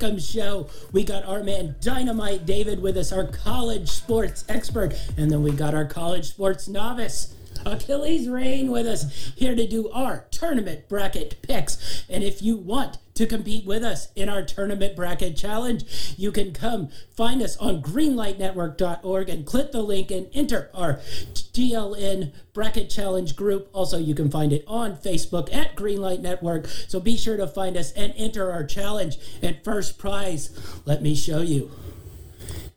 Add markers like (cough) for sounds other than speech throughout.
Pick'em Show. We got our man Dynamite David with us, our college sports expert, and then we got our college sports novice. Achilles Rain with us here to do our tournament bracket picks. And if you want to compete with us in our tournament bracket challenge, you can come find us on greenlightnetwork.org and click the link and enter our GLN bracket challenge group. Also, you can find it on Facebook at Greenlight Network. So be sure to find us and enter our challenge. And first prize, let me show you.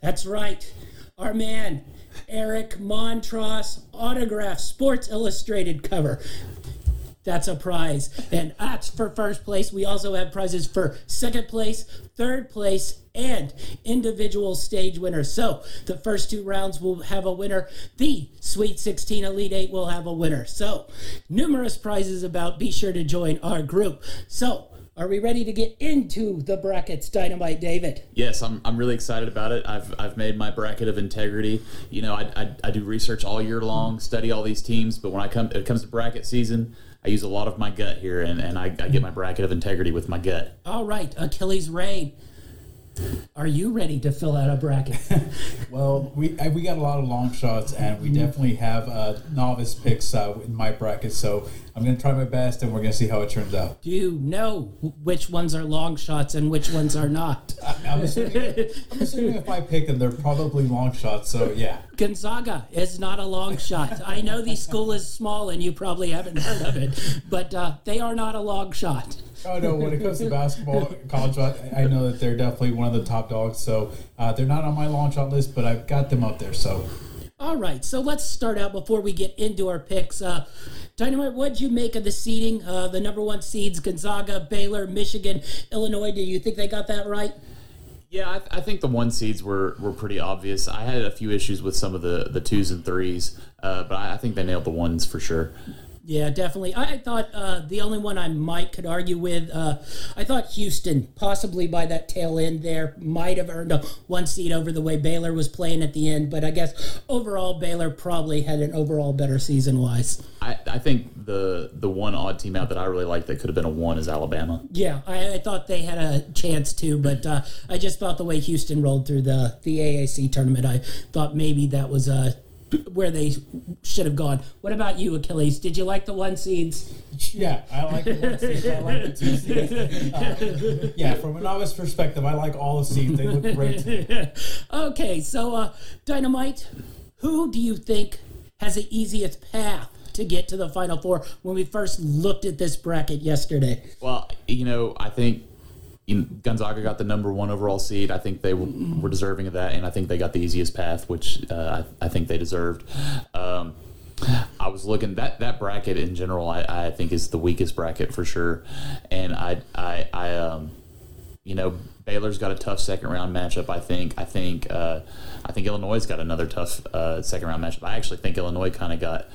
That's right, our man. Eric Montross autograph Sports Illustrated cover. That's a prize. And that's for first place. We also have prizes for second place, third place, and individual stage winners. So the first two rounds will have a winner. The Sweet 16 Elite 8 will have a winner. So numerous prizes about. Be sure to join our group. So are we ready to get into the brackets, Dynamite David? Yes, I'm, I'm really excited about it. I've, I've made my bracket of integrity. You know, I, I, I do research all year long, study all these teams, but when I come it comes to bracket season, I use a lot of my gut here, and, and I, I get my bracket of integrity with my gut. All right, Achilles Rain. Are you ready to fill out a bracket? (laughs) well, we we got a lot of long shots, and we definitely have uh, novice picks uh, in my bracket. So I'm going to try my best, and we're going to see how it turns out. Do you know which ones are long shots and which ones are not? (laughs) I, am assuming, I'm assuming if I pick them, they're probably long shots. So yeah. Gonzaga is not a long shot. I know the school is small, and you probably haven't heard of it, but uh, they are not a long shot. Oh no! When it comes to basketball, college, I know that they're definitely one of the top dogs. So uh, they're not on my long shot list, but I've got them up there. So. All right, so let's start out before we get into our picks. Uh, Dynamite, what'd you make of the seeding? Uh, the number one seeds: Gonzaga, Baylor, Michigan, Illinois. Do you think they got that right? Yeah, I, th- I, think the one seeds were, were pretty obvious. I had a few issues with some of the, the twos and threes, uh, but I, I think they nailed the ones for sure. Yeah, definitely. I, thought uh, the only one I might could argue with, uh, I thought Houston, possibly by that tail end there, might have earned a one seed over the way Baylor was playing at the end. But I guess overall, Baylor probably had an overall better season wise. I, I think the the one odd team out that I really liked that could have been a one is Alabama. Yeah, I, I thought they had a chance too, but uh, I just thought the way Houston rolled through the the AAC tournament, I thought maybe that was a where they should have gone. What about you, Achilles? Did you like the one seeds? Yeah, I like the one seeds. I like the two seeds. (laughs) Uh, yeah, from a novice perspective, I like all the seeds. They look great. (laughs) okay, so uh, Dynamite, who do you think has the easiest path? To get to the final four when we first looked at this bracket yesterday. Well, you know, I think Gonzaga got the number one overall seed. I think they were deserving of that, and I think they got the easiest path, which uh, I, I, think they deserved. Um, I was looking that that bracket in general. I, I think is the weakest bracket for sure, and I I, I um, you know Baylor's got a tough second round matchup. I think. I think. Uh, I think Illinois got another tough uh, second round matchup. I actually think Illinois kind of got.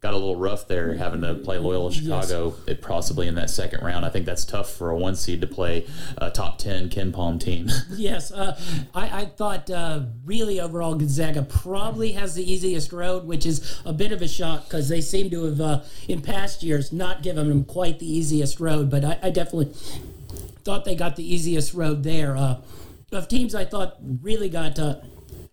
Got a little rough there having to play Loyola Chicago yes. possibly in that second round. I think that's tough for a one seed to play a top 10 KenPom team. (laughs) yes, uh, I, I, thought uh, really overall Gonzaga probably has the easiest road, which is a bit of a shock because they seem to have, uh, in past years, not given them quite the easiest road, but I, I definitely thought they got the easiest road there. Uh, of teams I thought really got uh,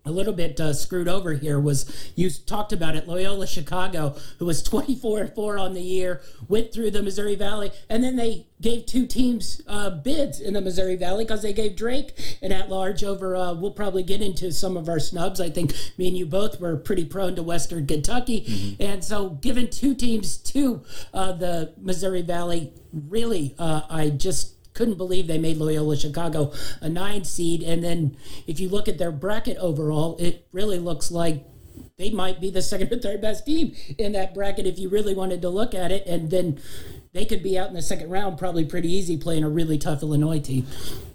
a little bit uh, screwed over here was you talked about it Loyola Chicago who was 24 and 4 on the year went through the Missouri Valley and then they gave two teams uh, bids in the Missouri Valley because they gave Drake an at large over uh, we'll probably get into some of our snubs I think me and you both were pretty prone to Western Kentucky mm-hmm. and so given two teams to uh, the Missouri Valley really uh, I just couldn't believe they made Loyola Chicago a nine seed. And then if you look at their bracket overall, it really looks like they might be the (laughs) second or third best team in that bracket if you really wanted to look at it. And then they could be out in the second round probably pretty easy playing a really tough Illinois team.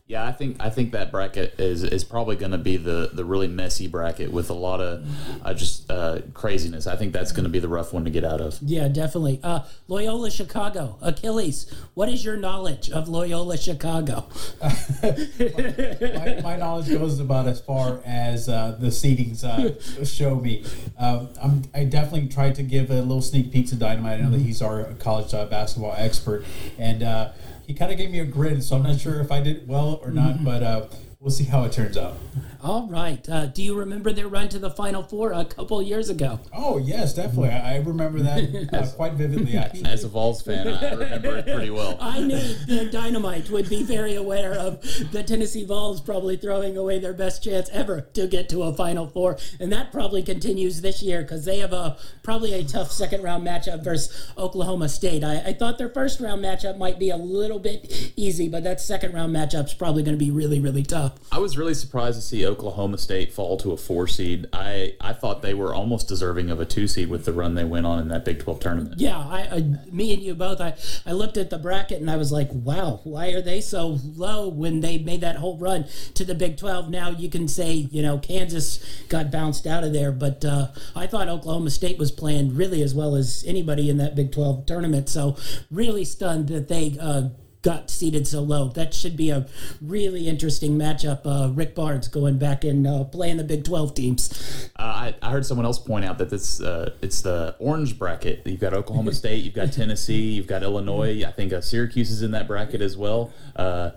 Yeah, I think I think that bracket is is probably going to be the the really messy bracket with a lot of uh, just uh, craziness. I think that's going to be the rough one to get out of. Yeah, definitely. Uh, Loyola Chicago, Achilles. What is your knowledge of Loyola Chicago? my, my knowledge goes about as far as uh, the seedings uh, show me. Um, I'm, I definitely tried to give a little sneak peek to Dynamite. I know that he's our college uh, basketball expert, and uh, he kind of gave me a grin, so I'm not sure if I did well or not, but uh, we'll see how it turns out. All right. Uh, do you remember their run to the Final Four a couple years ago? Oh yes, definitely. I, I remember that (laughs) uh, quite vividly. (laughs) Actually, As a Vols fan, I remember it pretty well. I knew the Dynamite would be very aware of the Tennessee Vols probably throwing away their best chance ever to get to a Final Four, and that probably continues this year because they have a probably a tough second round matchup versus Oklahoma State. I, I thought their first round matchup might be a little bit easy, but that second round matchup's probably going to be really really tough. I was really surprised to see Oklahoma State fall to a four seed. I, I thought they were almost deserving of a two seed with the run they went on in that Big 12 tournament. Yeah, I, I, me and you both. I, I looked at the bracket and I was like, wow, why are they so low when they made that whole run to the Big 12? Now you can say, you know, Kansas got bounced out of there, but uh, I thought Oklahoma State was playing really as well as anybody in that Big 12 tournament. So really stunned that they. Uh, got seated so low. That should be a really interesting matchup. Uh, Rick Barnes going back and uh, playing the Big 12 teams. Uh, I, I heard someone else point out that this uh, it's the orange bracket. You've got Oklahoma State, you've got Tennessee, you've got Illinois. I think uh, Syracuse is in that bracket as well. Uh,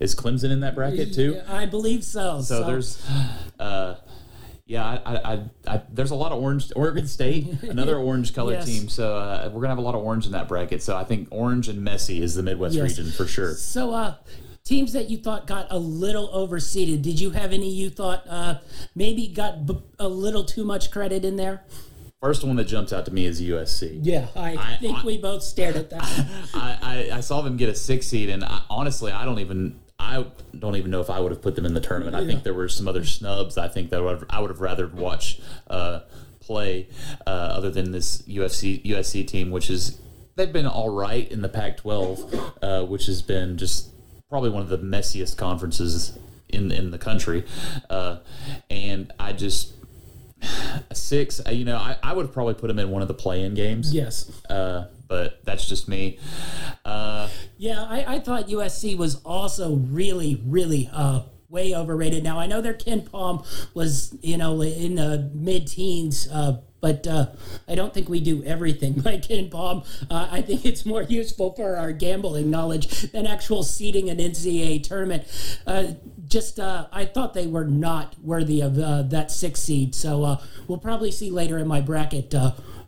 is Clemson in that bracket too? I believe so. So, there's, uh, yeah, I, I, I, there's a lot of orange. Oregon State, (laughs) another orange colored Yes. team. So uh, we're gonna have a lot of orange in that bracket. So I think orange and messy is the Midwest Yes. region for sure. So, uh, teams that you thought got a little overseeded, did you have any you thought uh, maybe got b- a little too much credit in there? First one that jumps out to me is USC. Yeah, I, I- think I- we both stared at that. (laughs) I, I, I saw them get a six seed, and I, honestly, I don't even I don't even know if I would have put them in the tournament. I think there were some other snubs. I think that I would have, I would have rather watch uh, play uh, other than this UFC USC team, which is they've been all right in the Pac-12, uh, which has been just probably one of the messiest conferences in in the country, uh, and I just. (sighs) Six, uh, you know, I, I would have probably put them in one of the play-in games. yes. Uh, but that's just me. Uh, Yeah, I, I thought USC was also really, really uh, way overrated. Now I know their KenPom was, you know, in the mid-teens, uh, but uh, I don't think we do everything (laughs) like KenPom. Uh, I think it's more useful for our gambling knowledge than actual seeding an NCAA tournament. Uh, just, uh, I thought they were not worthy of uh, that six seed. So uh, we'll probably see later in my bracket.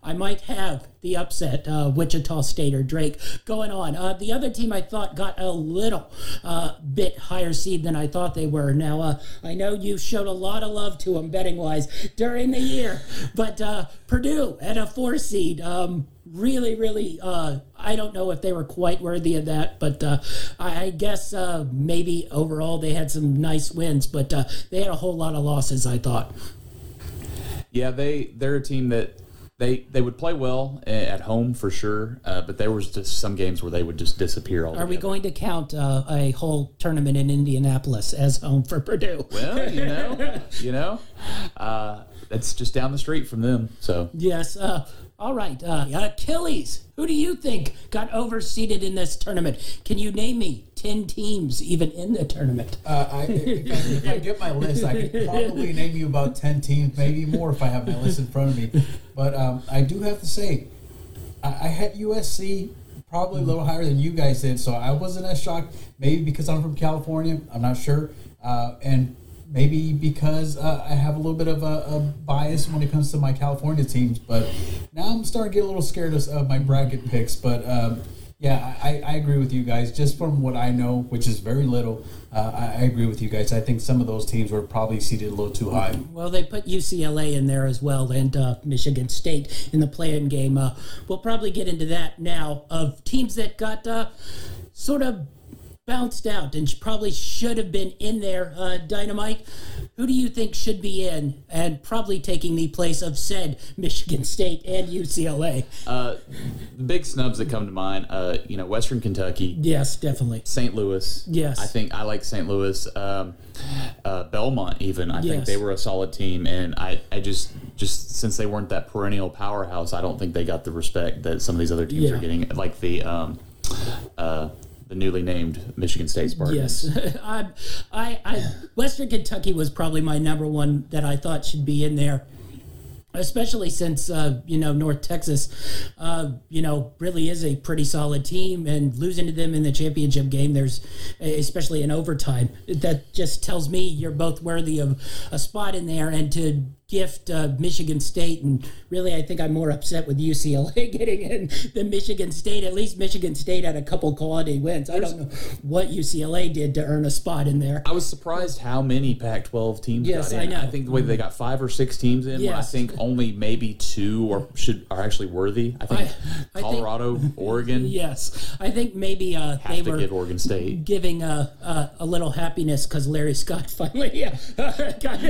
I might have the upset, uh, Wichita State or Drake going on. Uh, the other team I thought got a little uh, bit higher seed than I thought they were. Now, uh, I know you showed a lot of love to them betting wise during the year, but uh, Purdue at a four seed. Um, really, really, uh, I don't know if they were quite worthy of that, but uh, I, I guess uh, maybe overall they had some nice wins, but uh, they had a whole lot of losses, I thought. yeah, they they're a team that they they would play well at home for sure, uh, but there was just some games where they would just disappear altogether. Are we going to count uh, a whole tournament in Indianapolis as home for Purdue? Well, you know, you know, (laughs) uh, it's just down the street from them. So Yes. Uh, all right. Uh, Achilles. Who do you think got overseeded in this tournament? Can you name me ten teams even in the tournament? Uh, I, if, I, if I get my list, I could probably name you about 10 teams, maybe more if I have my list in front of me. But um, I do have to say, I, I had USC probably a little higher than you guys did, so I wasn't as shocked. Maybe because I'm from California, I'm not sure. Uh, and maybe because uh, I have a little bit of a, a bias when it comes to my California teams. But now I'm starting to get a little scared of, of my bracket picks. But um, yeah, I, I agree with you guys. Just from what I know, which is very little, uh, I, I agree with you guys. I think some of those teams were probably seated a little too high. Well, they put UCLA in there as well, and uh, Michigan State in the play-in game. Uh, we'll probably get into that now of teams that got uh, sort of bounced out and probably should have been in there. Uh, Dynamite. who do you think should be in and probably taking the place of said Michigan State and UCLA? Uh, the big snubs that come to mind, uh, you know, Western Kentucky, Yes, definitely. St. Louis. Yes. I think I like St. Louis. Um, uh, Belmont, even I think they were a solid team, and I, I just just since they weren't that perennial powerhouse, I don't think they got the respect that some of these other teams Yeah. are getting, like the um, uh, the newly named Michigan State Spartans. Yes, (laughs) I, I, I, Western Kentucky was probably my number one that I thought should be in there, especially since uh, you know North Texas, uh, you know, really is a pretty solid team, and losing to them in the championship game, there's especially in overtime, that just tells me you're both worthy of a spot in there, and to gift uh, Michigan State, and really, I think I'm more upset with UCLA (laughs) getting in than Michigan State. At least Michigan State had a couple quality wins. I don't know what UCLA did to earn a spot in there. I was surprised how many Pac-12 teams Yes, got in. I know. I think the way they got five or six teams in. when I think only maybe two or should are actually worthy. I think I- I think- Colorado, Oregon Yes, I think maybe uh, they to were Oregon State. giving uh, uh, a little happiness because Larry Scott (laughs) finally uh, (laughs) got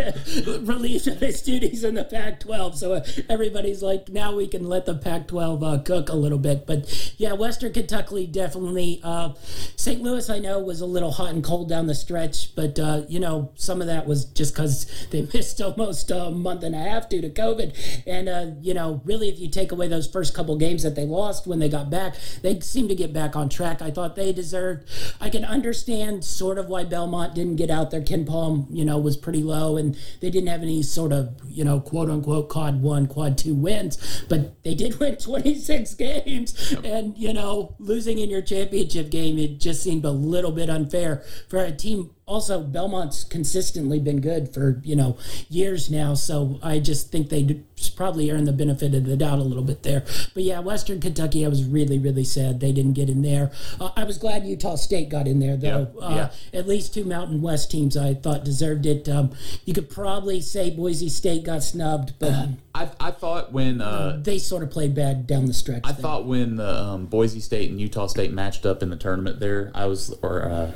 released of his duties in the Pac-12. So uh, everybody's like, now we can let the Pac-12 uh, cook a little bit. But yeah, Western Kentucky definitely. Uh, St. Louis, I know, was a little hot and cold down the stretch, but uh, you know, some of that was just because they (laughs) missed almost a month and a half due to COVID. And uh, you know, really, if you take away those first couple games that they lost when they got back, they seemed to get back on track. I thought they deserved. I can understand sort of why Belmont didn't get out there. KenPom, you know, was pretty low, and they didn't have any sort of you know quote unquote quad one, quad two wins, but they did win 26 games, and you know, losing in your championship game, it just seemed a little bit unfair for a team. Also, Belmont's consistently been good for you know years now, so I just think they probably earned the benefit of the doubt a little bit there. But yeah, Western Kentucky, I was really really sad they didn't get in there. Uh, I was glad Utah State got in there though. Yeah, Uh, yeah. At least two Mountain West teams I thought deserved it. Um, you could probably say Boise State got snubbed, but I, I thought when uh, they sort of played bad down the stretch. I there. thought when the um, Boise State and Utah State matched up in the tournament there, I was or uh,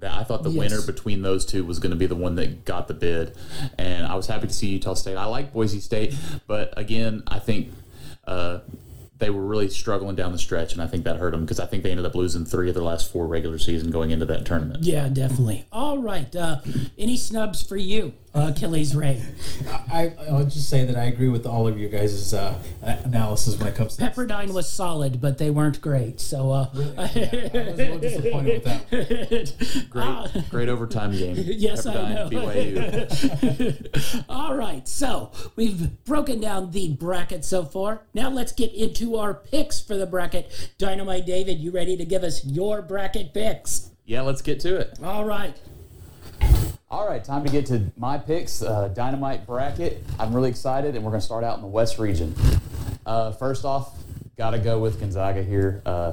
that I thought the Yes. winner between those two was going to be the one that got the bid, and I was happy to see Utah State. I like Boise State, but again, I think. Uh, they were really struggling down the stretch, and I think that hurt them because I think they ended up losing three of their last four regular season going into that tournament. Yeah, definitely. All right. Uh, any snubs for you, uh, Achilles Ray? I, I'll just say that I agree with all of you guys' uh, analysis when it comes to Pepperdine was solid, but they weren't great. So, uh, Yeah, I was a little disappointed with that. (laughs) Great, great overtime game. Yes, I know. BYU. (laughs) all right. So we've broken down the bracket so far. Now let's get into our picks for the bracket. Dynamite David, you ready to give us your bracket picks? yeah, let's get to it. All right. All right, time to get to my picks. Uh, dynamite bracket. I'm really excited, and we're going to start out in the West region. Uh, first off, got to go with Gonzaga here. Uh,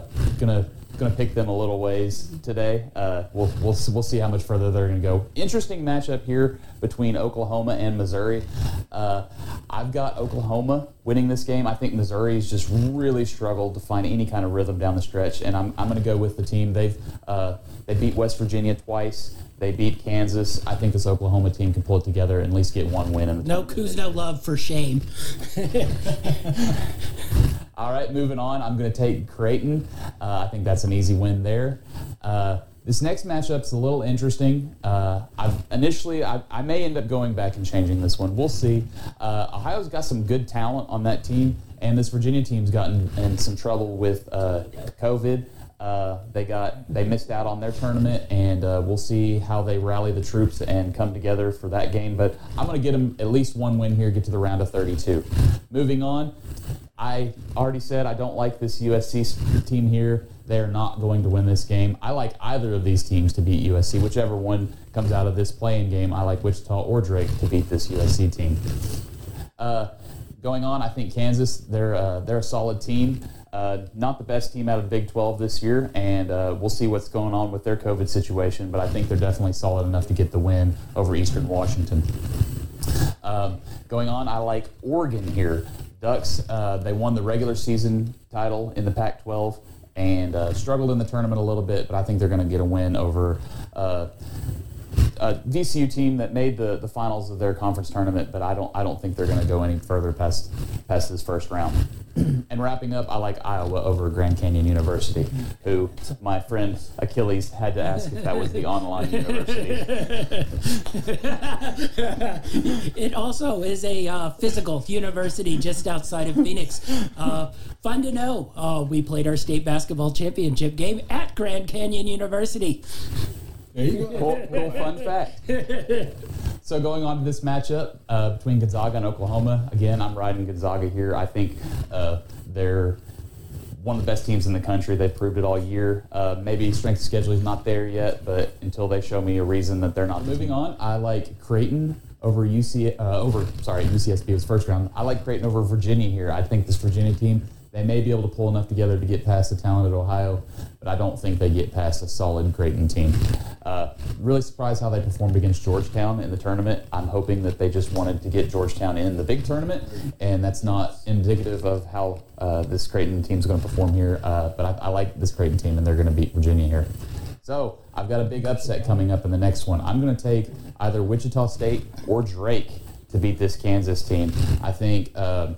gonna gonna pick them a little ways today. Uh, we'll, we'll we'll see how much further they're going to go. Interesting matchup here between Oklahoma and Missouri. Uh, I've got Oklahoma winning this game. I think Missouri's just really struggled to find any kind of rhythm down the stretch, and I'm, I'm going to go with the team. They've uh, they beat West Virginia twice. They beat Kansas. I think this Oklahoma team can pull it together and at least get one win in the No. Kuzno love for shame. (laughs) (laughs) All right, moving on. I'm going to take Creighton. Uh, I think that's an easy win there. Uh, this next matchup's a little interesting. Uh, I've initially, I, I may end up going back and changing this one. We'll see. Uh, Ohio's got some good talent on that team, and this Virginia team's gotten in some trouble with uh, COVID. Uh, they got they missed out on their tournament, and uh, we'll see how they rally the troops and come together for that game. But I'm going to get them at least one win here, get to the round of 32. Moving on, I already said I don't like this USC team here. They're not going to win this game. I like either of these teams to beat USC, whichever one comes out of this playing game. I like Wichita or Drake to beat this USC team. Uh, going on, I think Kansas they're uh, they're a solid team. Uh, not the best team out of Big 12 this year, and uh, we'll see what's going on with their COVID situation. But I think they're definitely solid enough to get the win over Eastern Washington. Um, going on, I like Oregon here. Ducks, uh, they won the regular season title in the Pac 12 and uh, struggled in the tournament a little bit, but I think they're going to get a win over uh, a VCU team that made the, the finals of their conference tournament, but I don't I don't think they're going to go any further past past this first round. (clears throat) and wrapping up, I like Iowa over Grand Canyon University, who my friend Achilles had to ask if that was the online university. (laughs) it also is a uh, physical university just outside of Phoenix. Uh, fun to know. Uh, we played our state basketball championship game at Grand Canyon University. There you go. Cool, cool fun fact. (laughs) So going on to this matchup uh, between Gonzaga and Oklahoma, again, I'm riding Gonzaga here. I think uh, they're one of the best teams in the country. They've proved it all year. Uh, maybe strength of schedule is not there yet, but until they show me a reason that they're not moving on, I like Creighton over UC uh, over sorry UCSB was first round. I like Creighton over Virginia here. I think this Virginia team they may be able to pull enough together to get past the talented Ohio, but I don't think they get past a solid Creighton team. Uh, really surprised how they performed against Georgetown in the tournament. I'm hoping that they just wanted to get Georgetown in the big tournament, and that's not indicative of how uh, this Creighton team is going to perform here. Uh, but I, I like this Creighton team, and they're going to beat Virginia here. So I've got a big upset coming up in the next one. I'm going to take either Wichita State or Drake to beat this Kansas team. I think uh,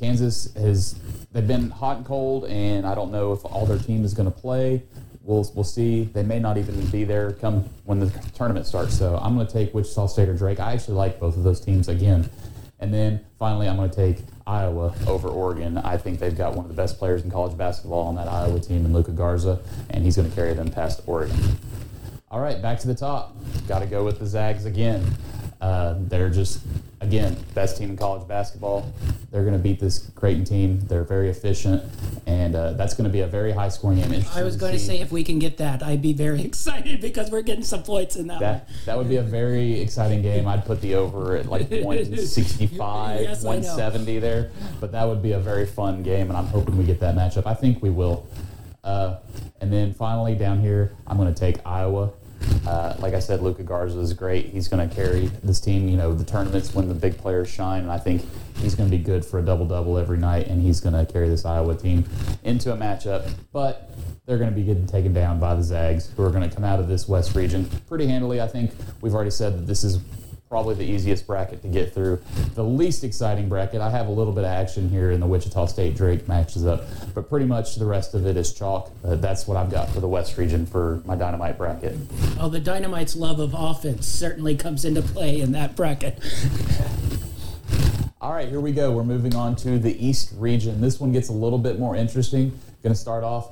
Kansas has they've been hot and cold, and I don't know if all their team is going to play. We'll, we'll see. They may not even be there come when the tournament starts. So I'm going to take Wichita State or Drake. I actually like both of those teams again. And then finally, I'm going to take Iowa over Oregon. I think they've got one of the best players in college basketball on that Iowa team in Luka Garza, and he's going to carry them past Oregon. All right, back to the top. Got to go with the Zags again. Uh, they're just, again, best team in college basketball. They're going to beat this Creighton team. They're very efficient, and uh, that's going to be a very high scoring game. I was going to say if we can get that, I'd be very (laughs) excited because we're getting some points in that. one. That that would be a very exciting game. I'd put the over at like (laughs) 165, Yes, 170 there. But that would be a very fun game, and I'm hoping we get that matchup. I think we will. Uh, and then finally down here, I'm going to take Iowa. Uh, like I said, Luka Garza is great. He's going to carry this team. You know, the tournaments when the big players shine, and I think he's going to be good for a double double every night, and he's going to carry this Iowa team into a matchup. But they're going to be getting taken down by the Zags, who are going to come out of this West region pretty handily. I think we've already said that this is probably the easiest bracket to get through. The least exciting bracket, I have a little bit of action here in the Wichita State Drake matches up, but pretty much the rest of it is chalk. Uh, that's what I've got for the West region for my dynamite bracket. Oh, the Dynamite's love of offense certainly comes into play in that bracket. All right, here we go. We're moving on to the East region. This one gets a little bit more interesting. Going to start off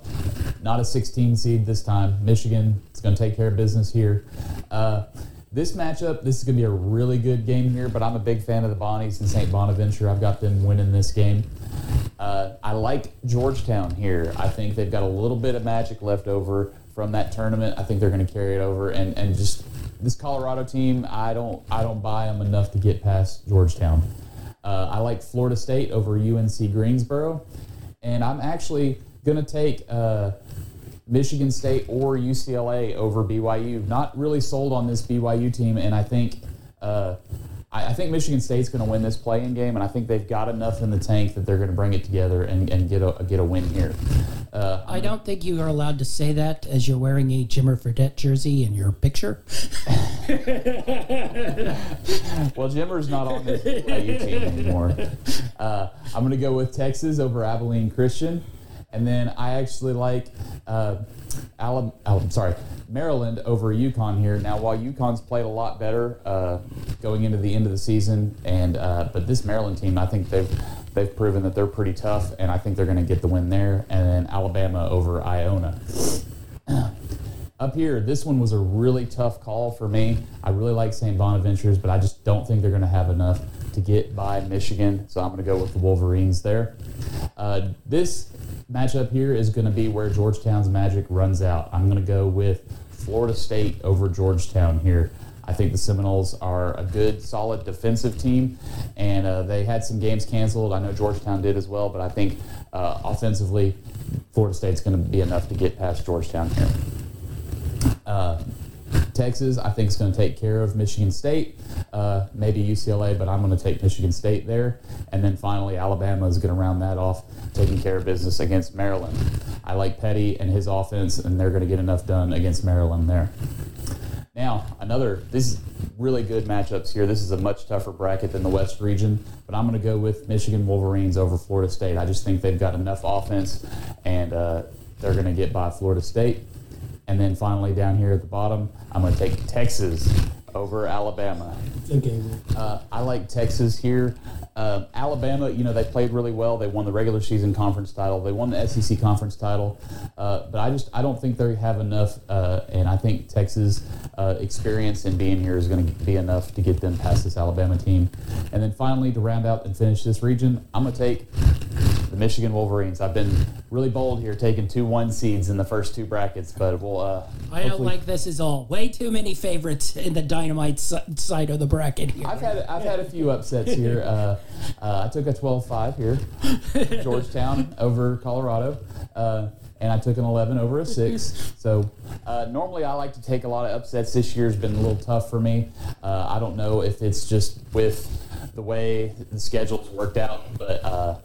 not a 16 seed this time. Michigan is going to take care of business here. Uh, this matchup, this is going to be a really good game here, but I'm a big fan of the Bonnies and St. Bonaventure. I've got them winning this game. Uh, I like Georgetown here. I think they've got a little bit of magic left over from that tournament. I think they're going to carry it over, and, and just this Colorado team, I don't I don't buy them enough to get past Georgetown. Uh, I like Florida State over UNC Greensboro, and I'm actually going to take uh, Michigan State or UCLA over BYU. Not really sold on this BYU team, and I think uh, I, I think Michigan State's going to win this playing game, and I think they've got enough in the tank that they're going to bring it together and, and get a get a win here. Uh, I don't think you are allowed to say that as you're wearing a Jimmer Fredette jersey in your picture. (laughs) Well, Jimmer's not on this BYU team anymore. Uh, I'm going to go with Texas over Abilene Christian. And then I actually like uh, Alabama, I'm sorry, Maryland over UConn here. Now, while UConn's played a lot better uh, going into the end of the season, and uh, but this Maryland team, I think they've they've proven that they're pretty tough, and I think they're going to get the win there. And then Alabama over Iona. (clears throat) Up here, this one was a really tough call for me. I really like St. Bonaventure's, but I just don't think they're going to have enough to get by Michigan. So I'm going to go with the Wolverines there. Uh, this matchup here is going to be where Georgetown's magic runs out. I'm going to go with Florida State over Georgetown here. I think the Seminoles are a good, solid defensive team, and uh, they had some games canceled. I know Georgetown did as well, but I think uh, offensively, Florida State's going to be enough to get past Georgetown here. Uh, Texas, I think, is going to take care of Michigan State, uh, maybe UCLA, but I'm going to take Michigan State there. And then finally, Alabama is going to round that off, taking care of business against Maryland. I like Petty and his offense, and they're going to get enough done against Maryland there. Now, another, this is really good matchups here. This is a much tougher bracket than the West region, but I'm going to go with Michigan Wolverines over Florida State. I just think they've got enough offense and uh, they're going to get by Florida State. And then finally, down here at the bottom, I'm going to take Texas over Alabama. Okay. Uh, I like Texas here. Uh, Alabama, you know, they played really well. They won the regular season conference title. They won the SEC conference title. Uh, but I just I don't think they have enough. Uh, and I think Texas' uh, experience in being here is going to be enough to get them past this Alabama team. And then finally, to round out and finish this region, I'm going to take the Michigan Wolverines. I've been really bold here, taking two one seeds in the first two brackets, but we'll. Uh, I don't hopefully- like this at all. Way too many favorites in the dynamite side of the bracket here. I've had I've had a few upsets here. Uh, uh, I took a 12-5 here, (laughs) Georgetown over Colorado, uh, and I took an 11 over a six. (laughs) So uh, normally I like to take a lot of upsets. This year's been a little tough for me. Uh, I don't know if it's just with the way the schedule's worked out, but uh,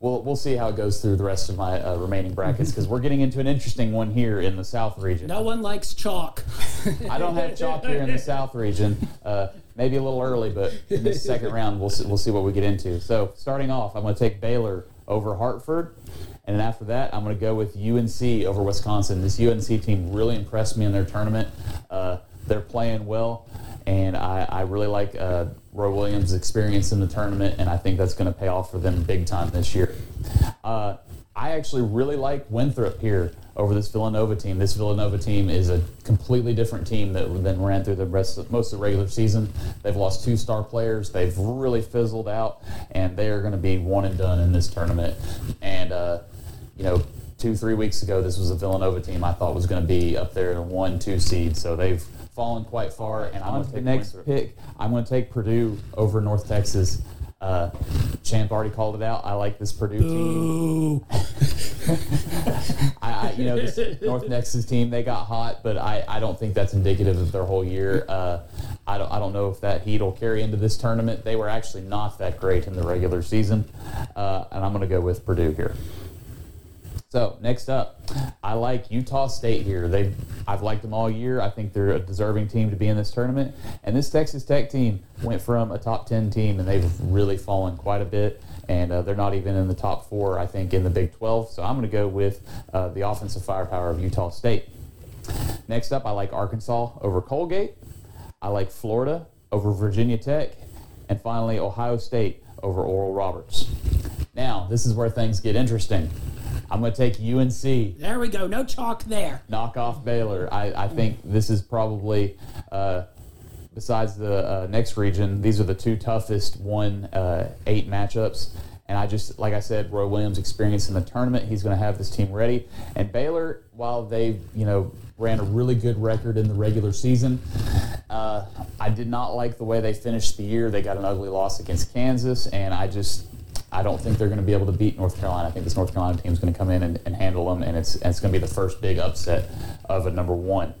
we'll we'll see how it goes through the rest of my uh, remaining brackets (laughs) because we're getting into an interesting one here in the South region. no one likes chalk. (laughs) I don't have chalk here in the South region. Uh, maybe a little early, but in this second round, we'll see, we'll see what we get into. So starting off, I'm going to take Baylor over Hartford, and then after that, I'm going to go with UNC over Wisconsin. This UNC team really impressed me in their tournament. Uh, they're playing well, and I, I really like uh, Roy Williams' experience in the tournament, and I think that's going to pay off for them big time this year. Uh, I actually really like Winthrop here over this Villanova team. This Villanova team is a completely different team that than ran through the rest of, most of the regular season. They've lost two star players. They've really fizzled out, and they are going to be one and done in this tournament. And uh, you know, two three weeks ago, this was a Villanova team I thought was going to be up there in a one two seed. So they've fallen quite far. And I'm going to take next pick. I'm going to take Purdue over North Texas. Uh, Champ already called it out. I like this Purdue team. (laughs) I, I, you know, this North Texas team, they got hot, but I, I don't think that's indicative of their whole year. Uh, I, don't, I don't know if that heat will carry into this tournament. They were actually not that great in the regular season, uh, and I'm going to go with Purdue here. So next up, I like Utah State here. They, I've liked them all year. I think they're a deserving team to be in this tournament. And this Texas Tech team went from a top ten team, and they've really fallen quite a bit. And uh, they're not even in the top four, I think, in the Big 12. So I'm going to go with uh, the offensive firepower of Utah State. Next up, I like Arkansas over Colgate. I like Florida over Virginia Tech. And finally, Ohio State over Oral Roberts. Now, this is where things get interesting. I'm going to take UNC There we go. No chalk there. knock off Baylor. I, I think this is probably, uh, besides the uh, next region, these are the two toughest one uh, eight matchups. And I just, like I said, Roy Williams' experience in the tournament, he's going to have this team ready. And Baylor, while they, you know, ran a really good record in the regular season, uh, I did not like the way they finished the year. They got an ugly loss against Kansas, and I just, I don't think they're going to be able to beat North Carolina. I think this North Carolina team is going to come in and, and handle them, and it's, and it's going to be the first big upset of a number one.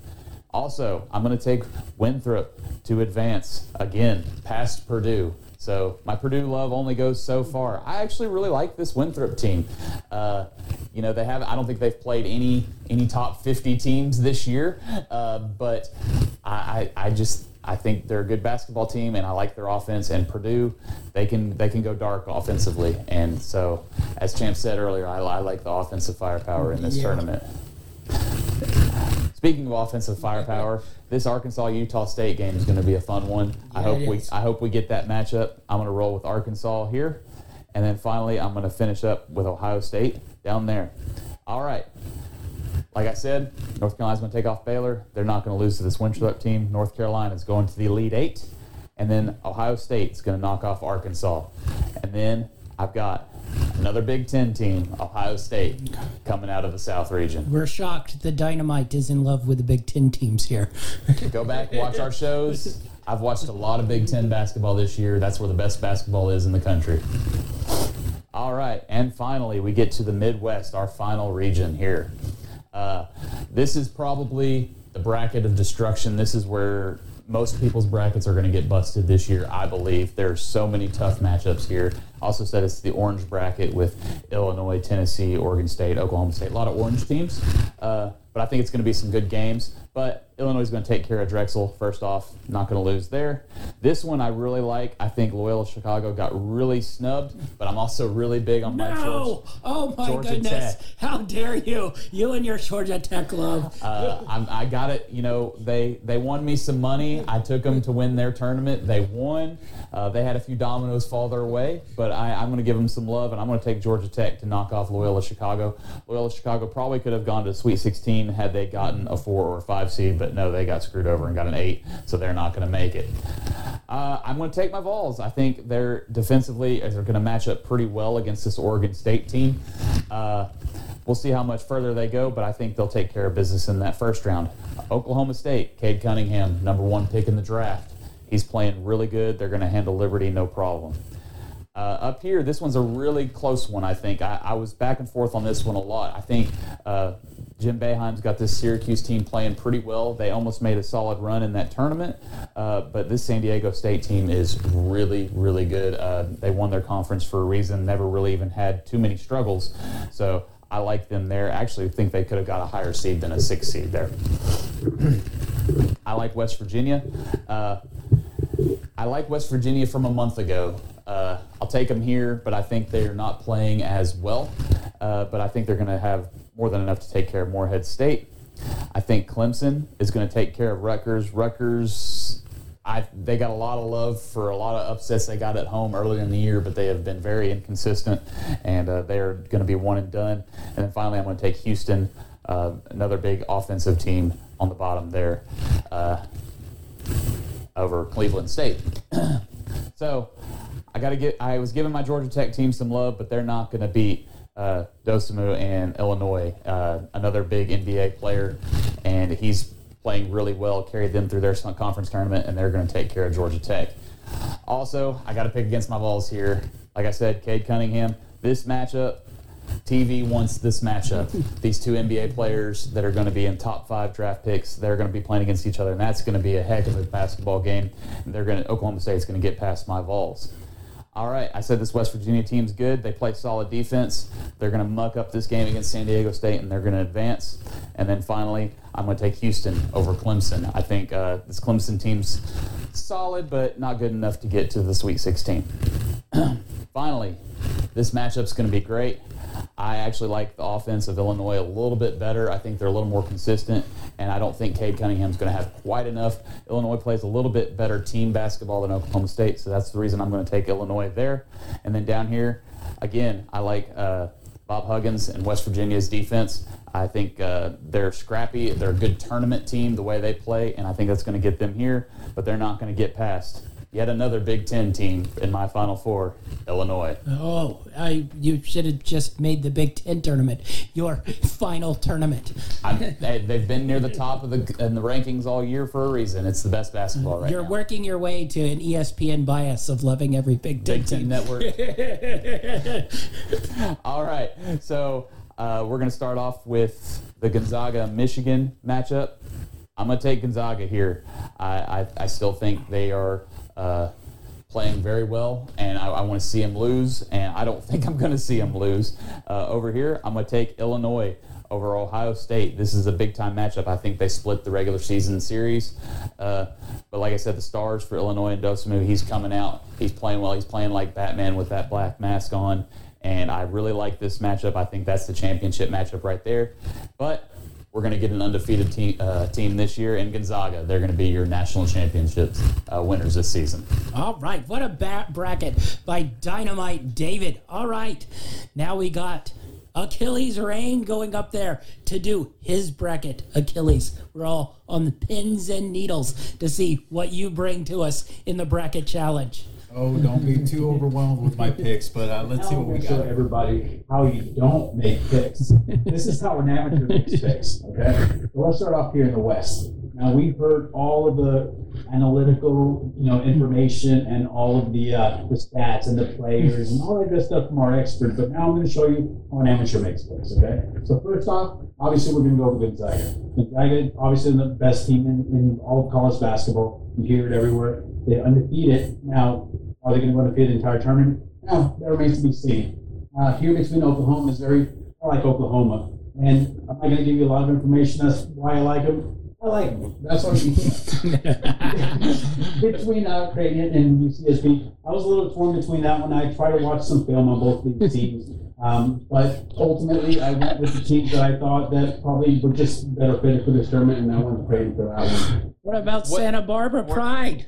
Also, I'm going to take Winthrop to advance again past Purdue. So my Purdue love only goes so far. I actually really like this Winthrop team. Uh, you know, they have. I don't think they've played any any top 50 teams this year, uh, but I, I, I just I think they're a good basketball team, and I like their offense. And Purdue, they can they can go dark offensively, and so as Champ said earlier, I, I like the offensive firepower in this Yeah. tournament. Speaking of offensive firepower, this Arkansas Utah State game is going to be a fun one. I hope we. I hope we get that matchup. I'm going to roll with Arkansas here, and then finally I'm going to finish up with Ohio State down there. All right. Like I said, North Carolina's going to take off Baylor. They're not going to lose to this Winthrop team. North Carolina is going to the Elite Eight, and then Ohio State's going to knock off Arkansas, and then I've got another Big Ten team, Ohio State, coming out of the South region. We're shocked the Dynamite is in love with the Big Ten teams here. (laughs) Go back, watch our shows. I've watched a lot of Big Ten basketball this year. That's where the best basketball is in the country. All right, and finally, we get to the Midwest, our final region here. Uh, this is probably the bracket of destruction. This is where most people's brackets are going to get busted this year, I believe. There are so many tough matchups here. Also said it's the orange bracket with Illinois, Tennessee, Oregon State, Oklahoma State. A lot of orange teams, uh, but I think it's going to be some good games. But Illinois is going to take care of Drexel. First off, not going to lose there. This one I really like. I think Loyola Chicago got really snubbed, but I'm also really big on my No! Oh my Georgia goodness! Tech. How dare you? You and your Georgia Tech love. Uh, I'm, I got it. You know, they they won me some money. I took them to win their tournament. They won. Uh, they had a few dominoes fall their way, but I, I'm going to give them some love, and I'm going to take Georgia Tech to knock off Loyola Chicago. Loyola Chicago probably could have gone to Sweet 16 had they gotten a four or a five seed, but no, they got screwed over and got an eight, so they're not going to make it. Uh, I'm going to take my Vols. I think they're defensively they're going to match up pretty well against this Oregon State team. Uh, We'll see how much further they go, but I think they'll take care of business in that first round. Oklahoma State, Cade Cunningham, number one pick in the draft. He's playing really good. They're going to handle Liberty no problem. Uh, up here, this one's a really close one, I think. I, I was back and forth on this one a lot. I think uh, Jim Boeheim's got this Syracuse team playing pretty well. They almost made a solid run in that tournament, uh, but this San Diego State team is really, really good. Uh, they won their conference for a reason, never really even had too many struggles. So I like them there. Actually, think they could have got a higher seed than a six seed there. I like West Virginia. Uh, I like West Virginia from a month ago. Uh, I'll take them here, but I think they're not playing as well. Uh, but I think they're going to have more than enough to take care of Morehead State. I think Clemson is going to take care of Rutgers. Rutgers, I, they got a lot of love for a lot of upsets they got at home earlier in the year, but they have been very inconsistent, and uh, they are going to be one and done. And then finally, I'm going to take Houston, uh, another big offensive team on the bottom there. Uh, over Cleveland State. (clears throat) so I got to get. I was giving my Georgia Tech team some love, but they're not going to beat uh, Dosunmu and Illinois, uh, another big NBA player, and he's playing really well. Carried them through their conference tournament, and they're going to take care of Georgia Tech. Also, I got to pick against my balls here. Like I said, Cade Cunningham. This matchup, TV wants this matchup. (laughs) These two NBA players that are going to be in top five draft picks, they're going to be playing against each other, and that's going to be a heck of a basketball game. They're going to Oklahoma State's going to get past my Vols. All right, I said this West Virginia team's good. They play solid defense. They're going to muck up this game against San Diego State, and they're going to advance. And then finally, I'm going to take Houston over Clemson. I think uh, this Clemson team's solid, but not good enough to get to the Sweet 16. (clears throat) finally, this matchup's going to be great. I actually like the offense of Illinois a little bit better. I think they're a little more consistent, and I don't think Cade Cunningham's going to have quite enough. Illinois plays a little bit better team basketball than Oklahoma State, so that's the reason I'm going to take Illinois there. And then down here, again, I like uh, Bob Huggins and West Virginia's defense. I think uh, they're scrappy. They're a good tournament team the way they play, and I think that's going to get them here, but they're not going to get past yet another Big Ten team in my Final Four, Illinois. Oh, I you should have just made the Big Ten tournament your final tournament. They, they've been near the top of the in the rankings all year for a reason. It's the best basketball right You're now. working your way to an ESPN bias of loving every Big Ten Big Ten team. Network. (laughs) all right, so uh, we're going to start off with the Gonzaga Michigan matchup. I'm going to take Gonzaga here. I, I, I still think they are uh, playing very well, and I, I want to see him lose, and I don't (laughs) think I'm going to see him lose. Uh, over here, I'm going to take Illinois over Ohio State. This is a big time matchup. I think they split the regular season series. Uh, but like I said, the stars for Illinois and Dosunmu, he's coming out. He's playing well. He's playing like Batman with that black mask on. And I really like this matchup. I think that's the championship matchup right there. But we're going to get an undefeated team, uh, team this year in Gonzaga. They're going to be your national championships uh, winners this season. All right, what a bracket by Dynamite David. All right, now we got Achilles Rain going up there to do his bracket. Achilles, we're all on the pins and needles to see what you bring to us in the bracket challenge. Oh, don't be too overwhelmed with my picks, but uh, let's see what I'm we going to show got. everybody how you don't make picks. this is how an amateur makes picks. Okay, so let's start off here in the West. Now we've heard all of the analytical, you know, information and all of the uh, the stats and the players and all that good stuff from our experts. But now I'm going to show you how an amateur makes picks. Okay, so first off, obviously we're going to go with Gonzaga. Gonzaga, obviously the best team in, in all of college basketball. You hear it everywhere. They're undefeated. Now, are they going to go undefeated the entire tournament? No, that remains to be seen. Uh, here between Oklahoma is very, I like Oklahoma. And I'm not going to give you a lot of information as to why I like them. I like them. That's what (laughs) I'm between uh, Creighton and UCSB. I was a little torn between that one. I tried to watch some film on both these teams. Um, but ultimately, I went with the teams that I thought that probably were just better fitted for this tournament, and I went to Creighton for that one. What about Santa Barbara Pride?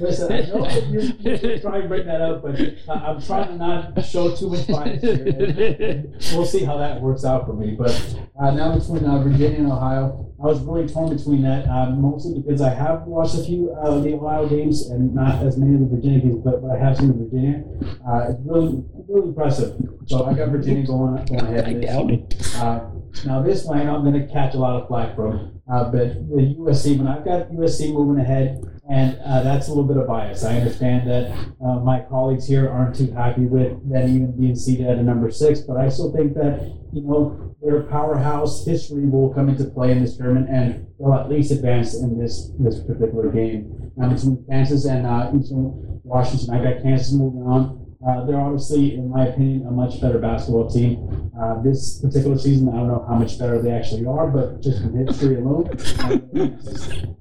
Listen, I know that you're, you're trying to bring that up, but I- I'm trying to not show too much bias here. We'll see how that works out for me. But uh, now between uh, Virginia and Ohio, I was really torn between that, uh, mostly because I have watched a few uh, of the Ohio games and not as many of the Virginia games, but, but I have seen the Virginia. Uh, it's really, really impressive. So I got Virginia going, going ahead. I doubt it. Uh, now this line I'm going to catch a lot of flack from, uh, but the USC when I've got USC moving ahead, and uh, that's a little bit of bias. I understand that uh, my colleagues here aren't too happy with them even being seated at a number six, but I still think that you know their powerhouse history will come into play in this tournament, and they'll at least advance in this this particular game. Now between Kansas and uh, Eastern Washington, I got Kansas moving on. Uh, they're obviously, in my opinion, a much better basketball team. Uh, this particular season, I don't know how much better they actually are, but just from history alone,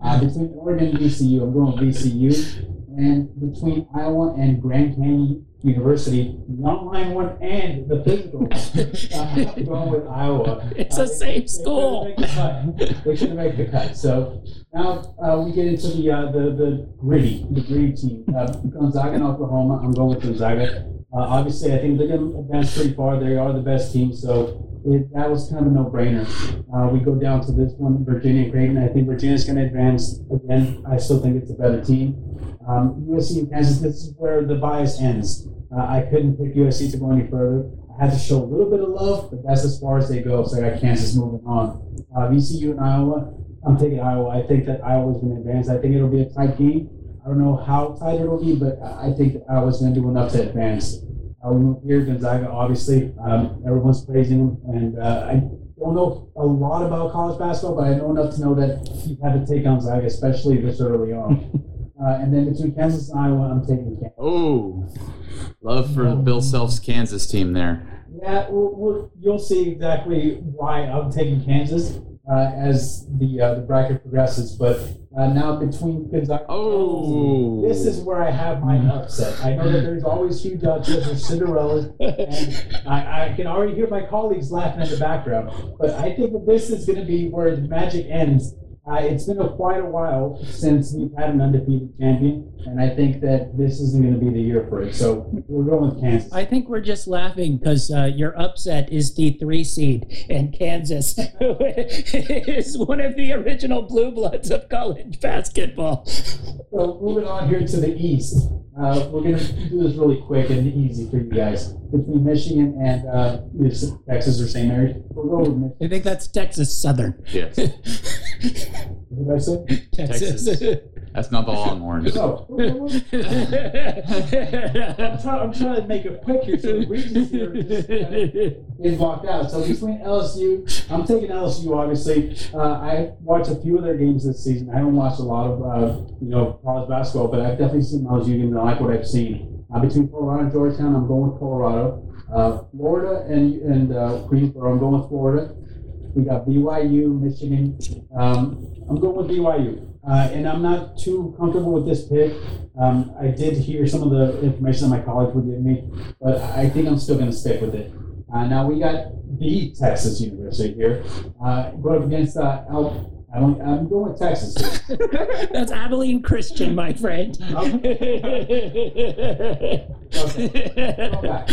uh, between Oregon and VCU, I'm going with VCU. And between Iowa and Grand Canyon University, the online one and the physical, uh, (laughs) I'm going with Iowa. It's the Uh, same school. They couldn't make the cut. Make the cut. So now uh, we get into the uh, the the gritty, the gritty team. Uh, Gonzaga and Oklahoma. I'm going with Gonzaga. Uh, obviously, I think they're going to advance pretty far. They are the best team, so it, that was kind of a no-brainer. Uh, we go down to this one, Virginia Creighton. I think Virginia's going to advance again. I still think it's a better team. Um, USC and Kansas. This is where the bias ends. Uh, I couldn't pick USC to go any further. I had to show a little bit of love, but that's as far as they go. So I got Kansas moving on. Uh, VCU and Iowa. I'm taking Iowa. I think that Iowa's going to advance. I think it'll be a tight game. I don't know how tight it'll be, but I I think that Iowa's going to do enough to advance. Uh, we move here, Gonzaga, obviously. Um, everyone's praising them, and uh, I don't know a lot about college basketball, but I know enough to know that you have to take on Gonzaga, especially this early on. (laughs) Uh, and then between Kansas and Iowa, I'm taking Kansas. Oh, love for Bill Self's Kansas team there. Yeah, we'll, we'll, you'll see exactly why I'm taking Kansas uh, as the uh, the bracket progresses. But uh, now between Gonzaga, Oh. this is where I have my upset. I know that there's always huge upsets or Cinderellas, and I, I can already hear my colleagues laughing in the background. But I think that this is going to be where the magic ends. Uh, it's been a quite a while since we've had an undefeated champion, and I think that this isn't going to be the year for it. So we're going with Kansas. I think we're just laughing because uh, your upset is the three seed, and Kansas (laughs) is one of the original blue bloods of college basketball. So moving on here to the east, uh, we're going to do this really quick and easy for you guys. Between Michigan and uh, Texas or St. Mary's, we'll go with Michigan. I think that's Texas Southern. Yes, (laughs) What did I say? Texas. that's not the Longhorns. No. (laughs) I'm, trying, I'm trying to make it quick here so the regions here just is blocked out. So between LSU, I'm taking LSU. Obviously, uh, I watched a few of their games this season. I haven't watched a lot of uh, you know college basketball, but I've definitely seen LSU and I like what I've seen. Uh, between Colorado and Georgetown, I'm going with Colorado. Uh, Florida and and uh, Greensboro, I'm going with Florida. We got BYU, Michigan. Um, I'm going with BYU. Uh, and I'm not too comfortable with this pick. Um, I did hear some of the information that my colleagues would give me, but I think I'm still going to stick with it. Uh, now we got the Texas University here. Uh, go up against uh, Al- I I'm going with Texas. (laughs) That's Abilene Christian, my friend. (laughs) Okay. Go back.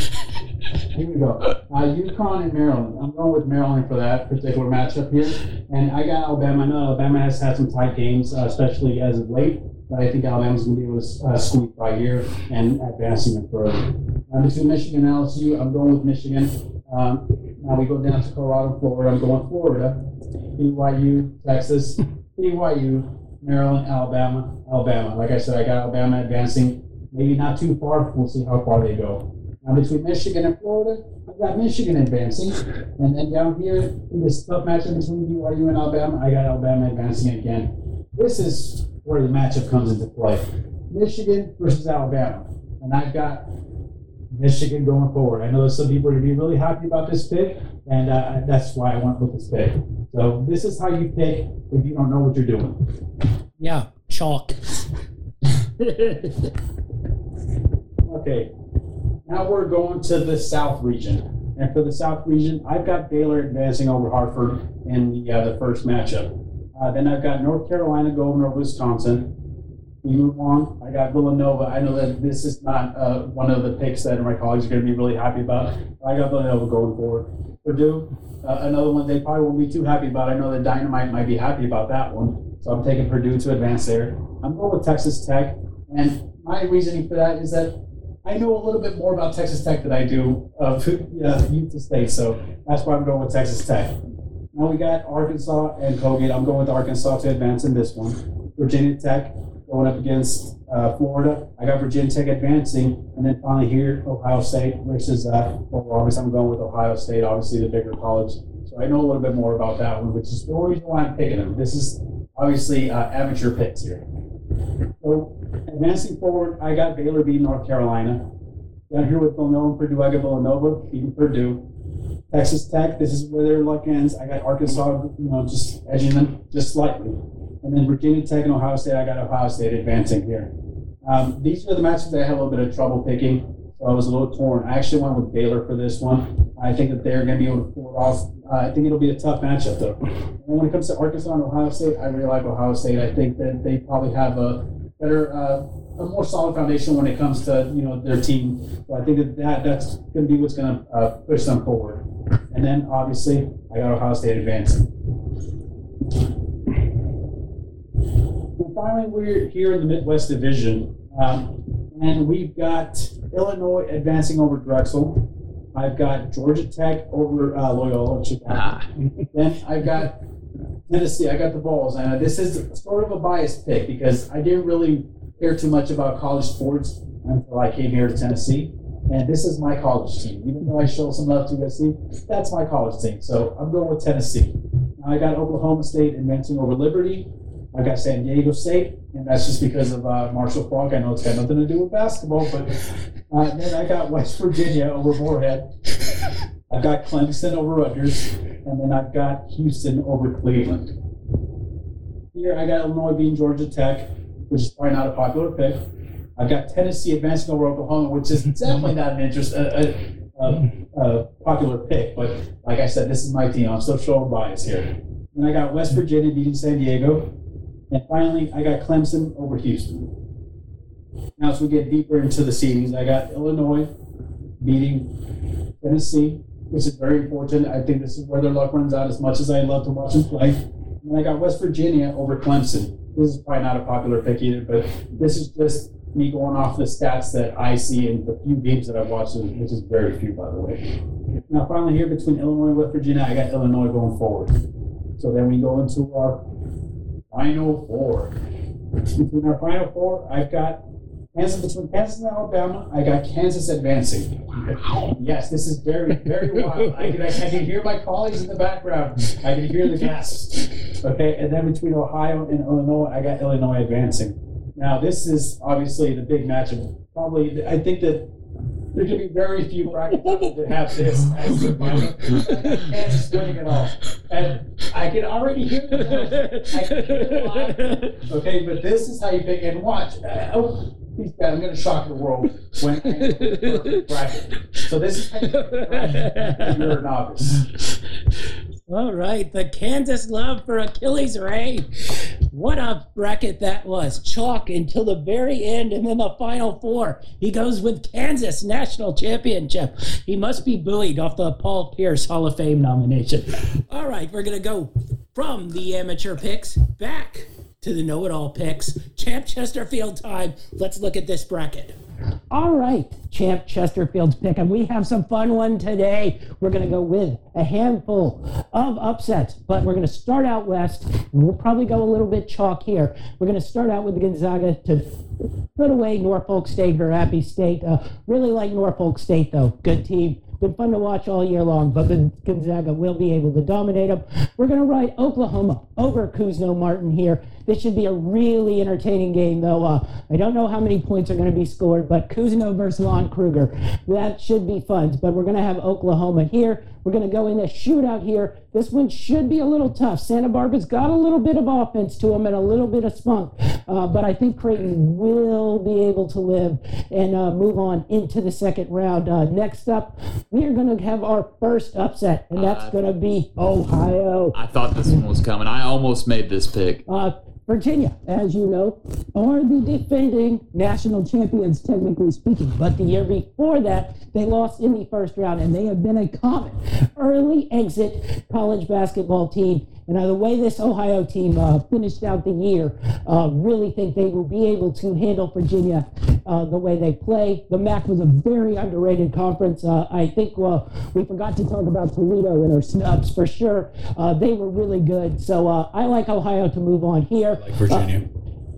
Here we go. Uh, UConn and Maryland. I'm going with Maryland for that particular matchup here. And I got Alabama. I know Alabama has had some tight games, uh, especially as of late. But I think Alabama's going to be able to uh, squeak by here and advance even further. Uh, between Michigan and LSU, I'm going with Michigan. Um, now we go down to Colorado, Florida. I'm going Florida. BYU, Texas, BYU, Maryland, Alabama, Alabama. Like I said, I got Alabama advancing. Maybe not too far. We'll see how far they go. Now between Michigan and Florida, I've got Michigan advancing, and then down here in this tough matchup between BYU and Alabama, I got Alabama advancing again. This is where the matchup comes into play: Michigan versus Alabama, and I've got Michigan going forward. I know some people are going to be really happy about this pick, and uh, that's why I went with this pick. So this is how you pick if you don't know what you're doing. Yeah, chalk. (laughs) Okay, now we're going to the South region. And for the South region, I've got Baylor advancing over Hartford in the, uh, the first matchup. Uh, then I've got North Carolina going over Wisconsin. We move on. I got Villanova. I know that this is not uh, one of the picks that my colleagues are going to be really happy about. I got Villanova going forward. Purdue, uh, another one they probably won't be too happy about. I know that Dynamite might be happy about that one. So I'm taking Purdue to advance there. I'm going with Texas Tech. And my reasoning for that is that I know a little bit more about Texas Tech than I do of (laughs) uh, Utah State. So that's why I'm going with Texas Tech. Now we got Arkansas and Colgate. I'm going with Arkansas to advance in this one. Virginia Tech going up against uh, Florida. I got Virginia Tech advancing, and then finally here Ohio State versus. Uh, obviously I'm going with Ohio State, obviously the bigger college. So I know a little bit more about that one, which is the reason why I'm picking them. This is obviously uh, amateur picks here. So advancing forward, I got Baylor beating North Carolina. Down here with Villanova Purdue, I got Villanova beating Purdue. Texas Tech, this is where their luck ends. I got Arkansas, you know, just edging them just slightly. And then Virginia Tech and Ohio State, I got Ohio State advancing here. Um, these are the matches that I had a little bit of trouble picking, so I was a little torn. I actually went with Baylor for this one. I think that they're going to be able to pull it off. Uh, I think it'll be a tough matchup, though. And when it comes to Arkansas and Ohio State, I really like Ohio State. I think that they probably have a better, uh, a more solid foundation when it comes to you know their team. So I think that, that that's going to be what's going to uh, push them forward. And then obviously, I got Ohio State advancing. And finally, we're here in the Midwest Division, um, and we've got Illinois advancing over Drexel. I've got Georgia Tech over uh, Loyola Chicago. Ah. Then I've got Tennessee. I got the balls, and uh, this is sort of a biased pick because I didn't really care too much about college sports until I came here to Tennessee. And this is my college team. Even though I show some love to USC, that's my college team. So I'm going with Tennessee. I got Oklahoma State advancing over Liberty. I got San Diego State, and that's just because of uh, Marshall Faulk. I know it's got nothing to do with basketball, but uh, then I got West Virginia over Morehead. I've got Clemson over Rutgers, and then I've got Houston over Cleveland. Here I got Illinois beating Georgia Tech, which is probably not a popular pick. I've got Tennessee advancing over Oklahoma, which is definitely not an interest, a, a, a, popular pick. But like I said, this is my team. I'm still showing bias here. And I got West Virginia beating San Diego, and finally I got Clemson over Houston. Now, as we get deeper into the seedings, I got Illinois beating Tennessee, which is very important. I think this is where their luck runs out as much as I love to watch them play. And I got West Virginia over Clemson. This is probably not a popular pick either, but this is just me going off the stats that I see in the few games that I've watched, which is very few, by the way. Now, finally, here between Illinois and West Virginia, I got Illinois going forward. So then we go into our final four. Between our final four, I've got Kansas between Kansas and Alabama. I got Kansas advancing. Yes, this is very, very (laughs) wild. I can, I can hear my colleagues in the background. I can hear the gasps. Okay, and then between Ohio and Illinois, I got Illinois advancing. Now, this is obviously the big matchup. Probably, I think that there's going to be very few brackets that have this as the (laughs) final. Kansas winning it all. And I can already hear the I can hear the laugh. Okay, but this is how you pick. And watch. Uh, oh, please, God, I'm going to shock the world when bracket. So this is you're a novice. All right, the Kansas love for Achilles Ray. What a bracket that was. Chalk until the very end, and then the final four. He goes with Kansas National Championship. He must be buoyed off the Paul Pierce Hall of Fame nomination. All right, we're going to go from the amateur picks back to the know it all picks. Champ Chesterfield time. Let's look at this bracket. All right, Champ Chesterfield's pick, and we have some fun one today. We're going to go with a handful of upsets, but we're going to start out west. We'll probably go a little bit chalk here. We're going to start out with Gonzaga to put away Norfolk State or Appy State. Uh, really like Norfolk State, though. Good team. been fun to watch all year long, but the Gonzaga will be able to dominate them. We're going to ride Oklahoma over Cuonzo Martin here. This should be a really entertaining game, though. Uh, I don't know how many points are going to be scored, but Cuonzo versus Lon Kruger. That should be fun. But we're going to have Oklahoma here. We're going to go in a shootout here. This one should be a little tough. Santa Barbara's got a little bit of offense to them and a little bit of spunk, uh, but I think Creighton will be able to live and uh, move on into the second round. Uh, next up, we are going to have our first upset, and that's Uh, going to be Ohio. I thought this one was coming. I almost made this pick. Virginia, as you know, are the defending national champions, technically speaking. But the year before that, they lost in the first round, and they have been a common early exit college basketball team. And uh, the way this Ohio team uh, finished out the year, uh, really think they will be able to handle Virginia uh, the way they play. The MAC was a very underrated conference. Uh, I think well, we forgot to talk about Toledo and our snubs for sure. Uh, they were really good. So uh, I like Ohio to move on here. Like Virginia.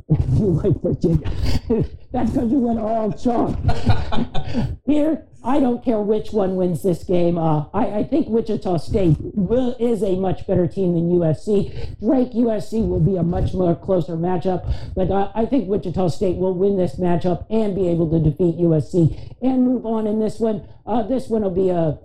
You (laughs) like Virginia. (laughs) That's because you went all chalk. (laughs) Here, I don't care which one wins this game. Uh, I, I think Wichita State will, is a much better team than USC. Drake USC will be a much more closer matchup, but uh, I think Wichita State will win this matchup and be able to defeat USC and move on in this one. Uh, this one will be a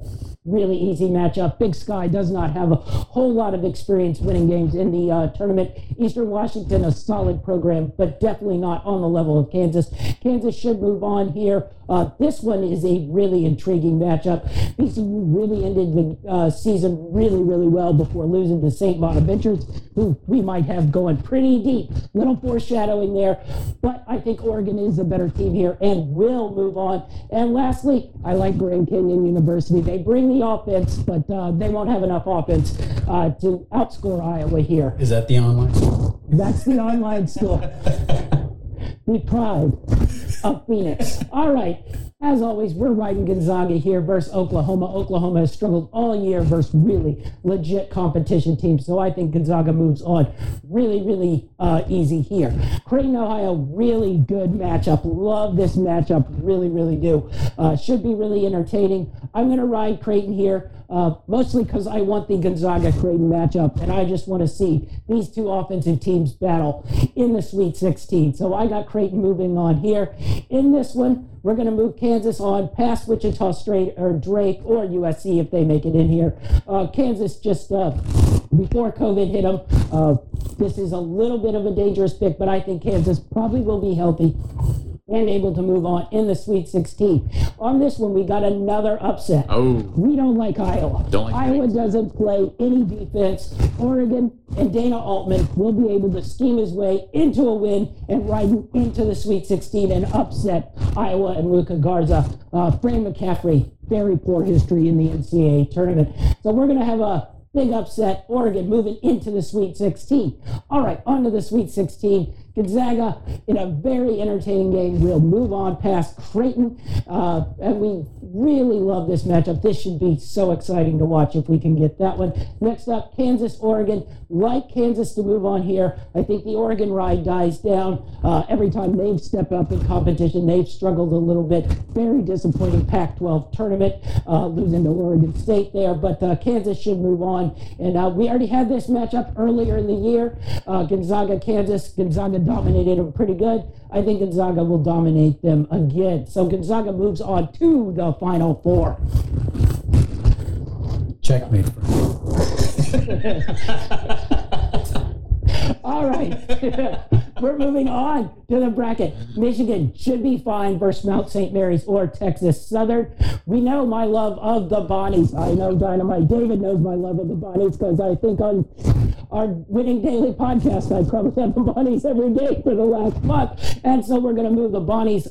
really easy matchup. Big Sky does not have a whole lot of experience winning games in the uh, tournament. Eastern Washington, a solid program, but definitely not on the level of Kansas. Kansas should move on here. Uh, this one is a really intriguing matchup. VCU really ended the uh, season really, really well before losing to St. Bonaventure's, who we might have going pretty deep. Little foreshadowing there, but I think Oregon is a better team here and will move on. And lastly, I like Grand Canyon University. They bring the offense, but uh, they won't have enough offense uh, to outscore Iowa here. Is that the online school? That's the online school. (laughs) Be proud of Phoenix. All right. As always, we're riding Gonzaga here versus Oklahoma. Oklahoma has struggled all year versus really legit competition teams. So I think Gonzaga moves on really, really uh, easy here. Creighton, Ohio, really good matchup. Love this matchup. Really, really do. Uh, should be really entertaining. I'm going to ride Creighton here. Uh, mostly because I want the Gonzaga Creighton matchup, and I just want to see these two offensive teams battle in the Sweet 16. So I got Creighton moving on here. In this one, we're going to move Kansas on past Wichita Straight or Drake or USC if they make it in here. Uh, Kansas just uh, before COVID hit them. Uh, this is a little bit of a dangerous pick, but I think Kansas probably will be healthy and able to move on in the Sweet 16. On this one, we got another upset. Oh. We don't like Iowa. Don't like Iowa Phoenix. doesn't play any defense. Oregon and Dana Altman will be able to scheme his way into a win and ride into the Sweet 16 and upset Iowa and Luka Garza. Uh, Fran McCaffery, very poor history in the NCAA tournament. So we're going to have a big upset. Oregon moving into the Sweet 16. All right, on to the Sweet 16. Gonzaga in a very entertaining game. We'll move on past Creighton, uh, and we really love this matchup. This should be so exciting to watch if we can get that one. Next up, Kansas, Oregon. Like Kansas to move on here. I think the Oregon ride dies down uh, every time they've stepped up in competition. They've struggled a little bit. Very disappointing Pac-12 tournament, uh, losing to Oregon State there. But uh, Kansas should move on, and uh, we already had this matchup earlier in the year. Uh, Gonzaga, Kansas. Gonzaga dominated them pretty good. I think Gonzaga will dominate them again. So Gonzaga moves on to the Final Four. Checkmate. (laughs) All right. (laughs) We're moving on to the bracket. Michigan should be fine versus Mount St. Mary's or Texas Southern. We know my love of the Bonnies. I know Dynamite David knows my love of the Bonnies because I think on our Winning Daily podcast, I probably have the Bonnies every day for the last month. And so we're going to move the Bonnies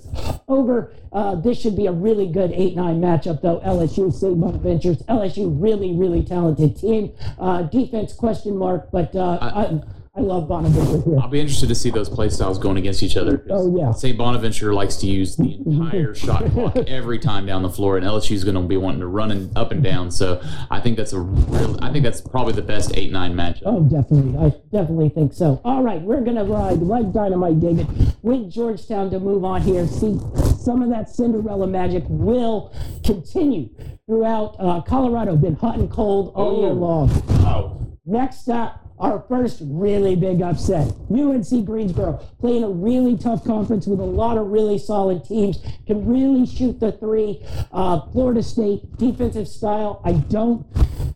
over. Uh, this should be a really good 8 9 matchup, though. LSU, St. Bonaventures. LSU, really, really talented team. Uh, defense question mark, but uh, I, I love Bonaventure here. I'll be interested to see those play styles going against each other. Oh, yeah. St. Bonaventure likes to use the (laughs) entire shot clock every time down the floor, and LSU is going to be wanting to run and up and down. So I think that's a real. I think that's probably the best eight nine matchup. Oh, definitely. I definitely think so. All right, we're going to ride like Dynamite David with Georgetown to move on here. See some of that Cinderella magic will continue throughout uh, Colorado. Been hot and cold all year Oh. long. Oh, Next up, our first really big upset. UNC Greensboro playing a really tough conference with a lot of really solid teams. Can really shoot the three. Uh, Florida State defensive style. I don't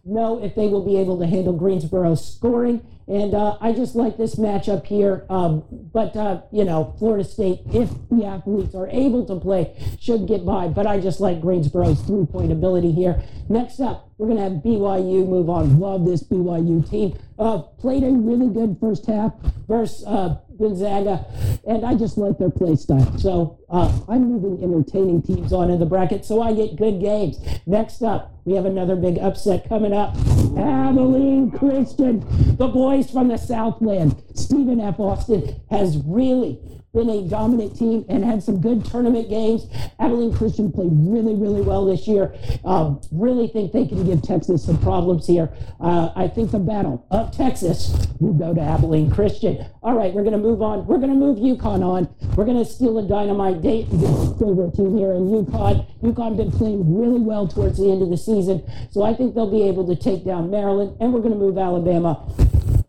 know if they will be able to handle Greensboro's scoring. And uh, I just like this matchup here. Um, but, uh, you know, Florida State, if the athletes are able to play, should get by. But I just like Greensboro's three point ability here. Next up, we're going to have BYU move on. Love this BYU team. Uh, played a really good first half versus uh, Gonzaga, and I just like their play style. So uh, I'm moving entertaining teams on in the bracket, so I get good games. Next up, we have another big upset coming up. Abilene Christian, the boys from the Southland. Stephen F. Austin has really been a dominant team and had some good tournament games. Abilene Christian played really, really well this year. Um, really think they can give Texas some problems here. Uh, I think the battle of Texas will go to Abilene Christian. All right, we're going to move on. We're going to move UConn on. We're going to steal a dynamite date. Favorite team here in UConn. UConn been playing really well towards the end of the season, so I think they'll be able to take down Maryland, and we're going to move Alabama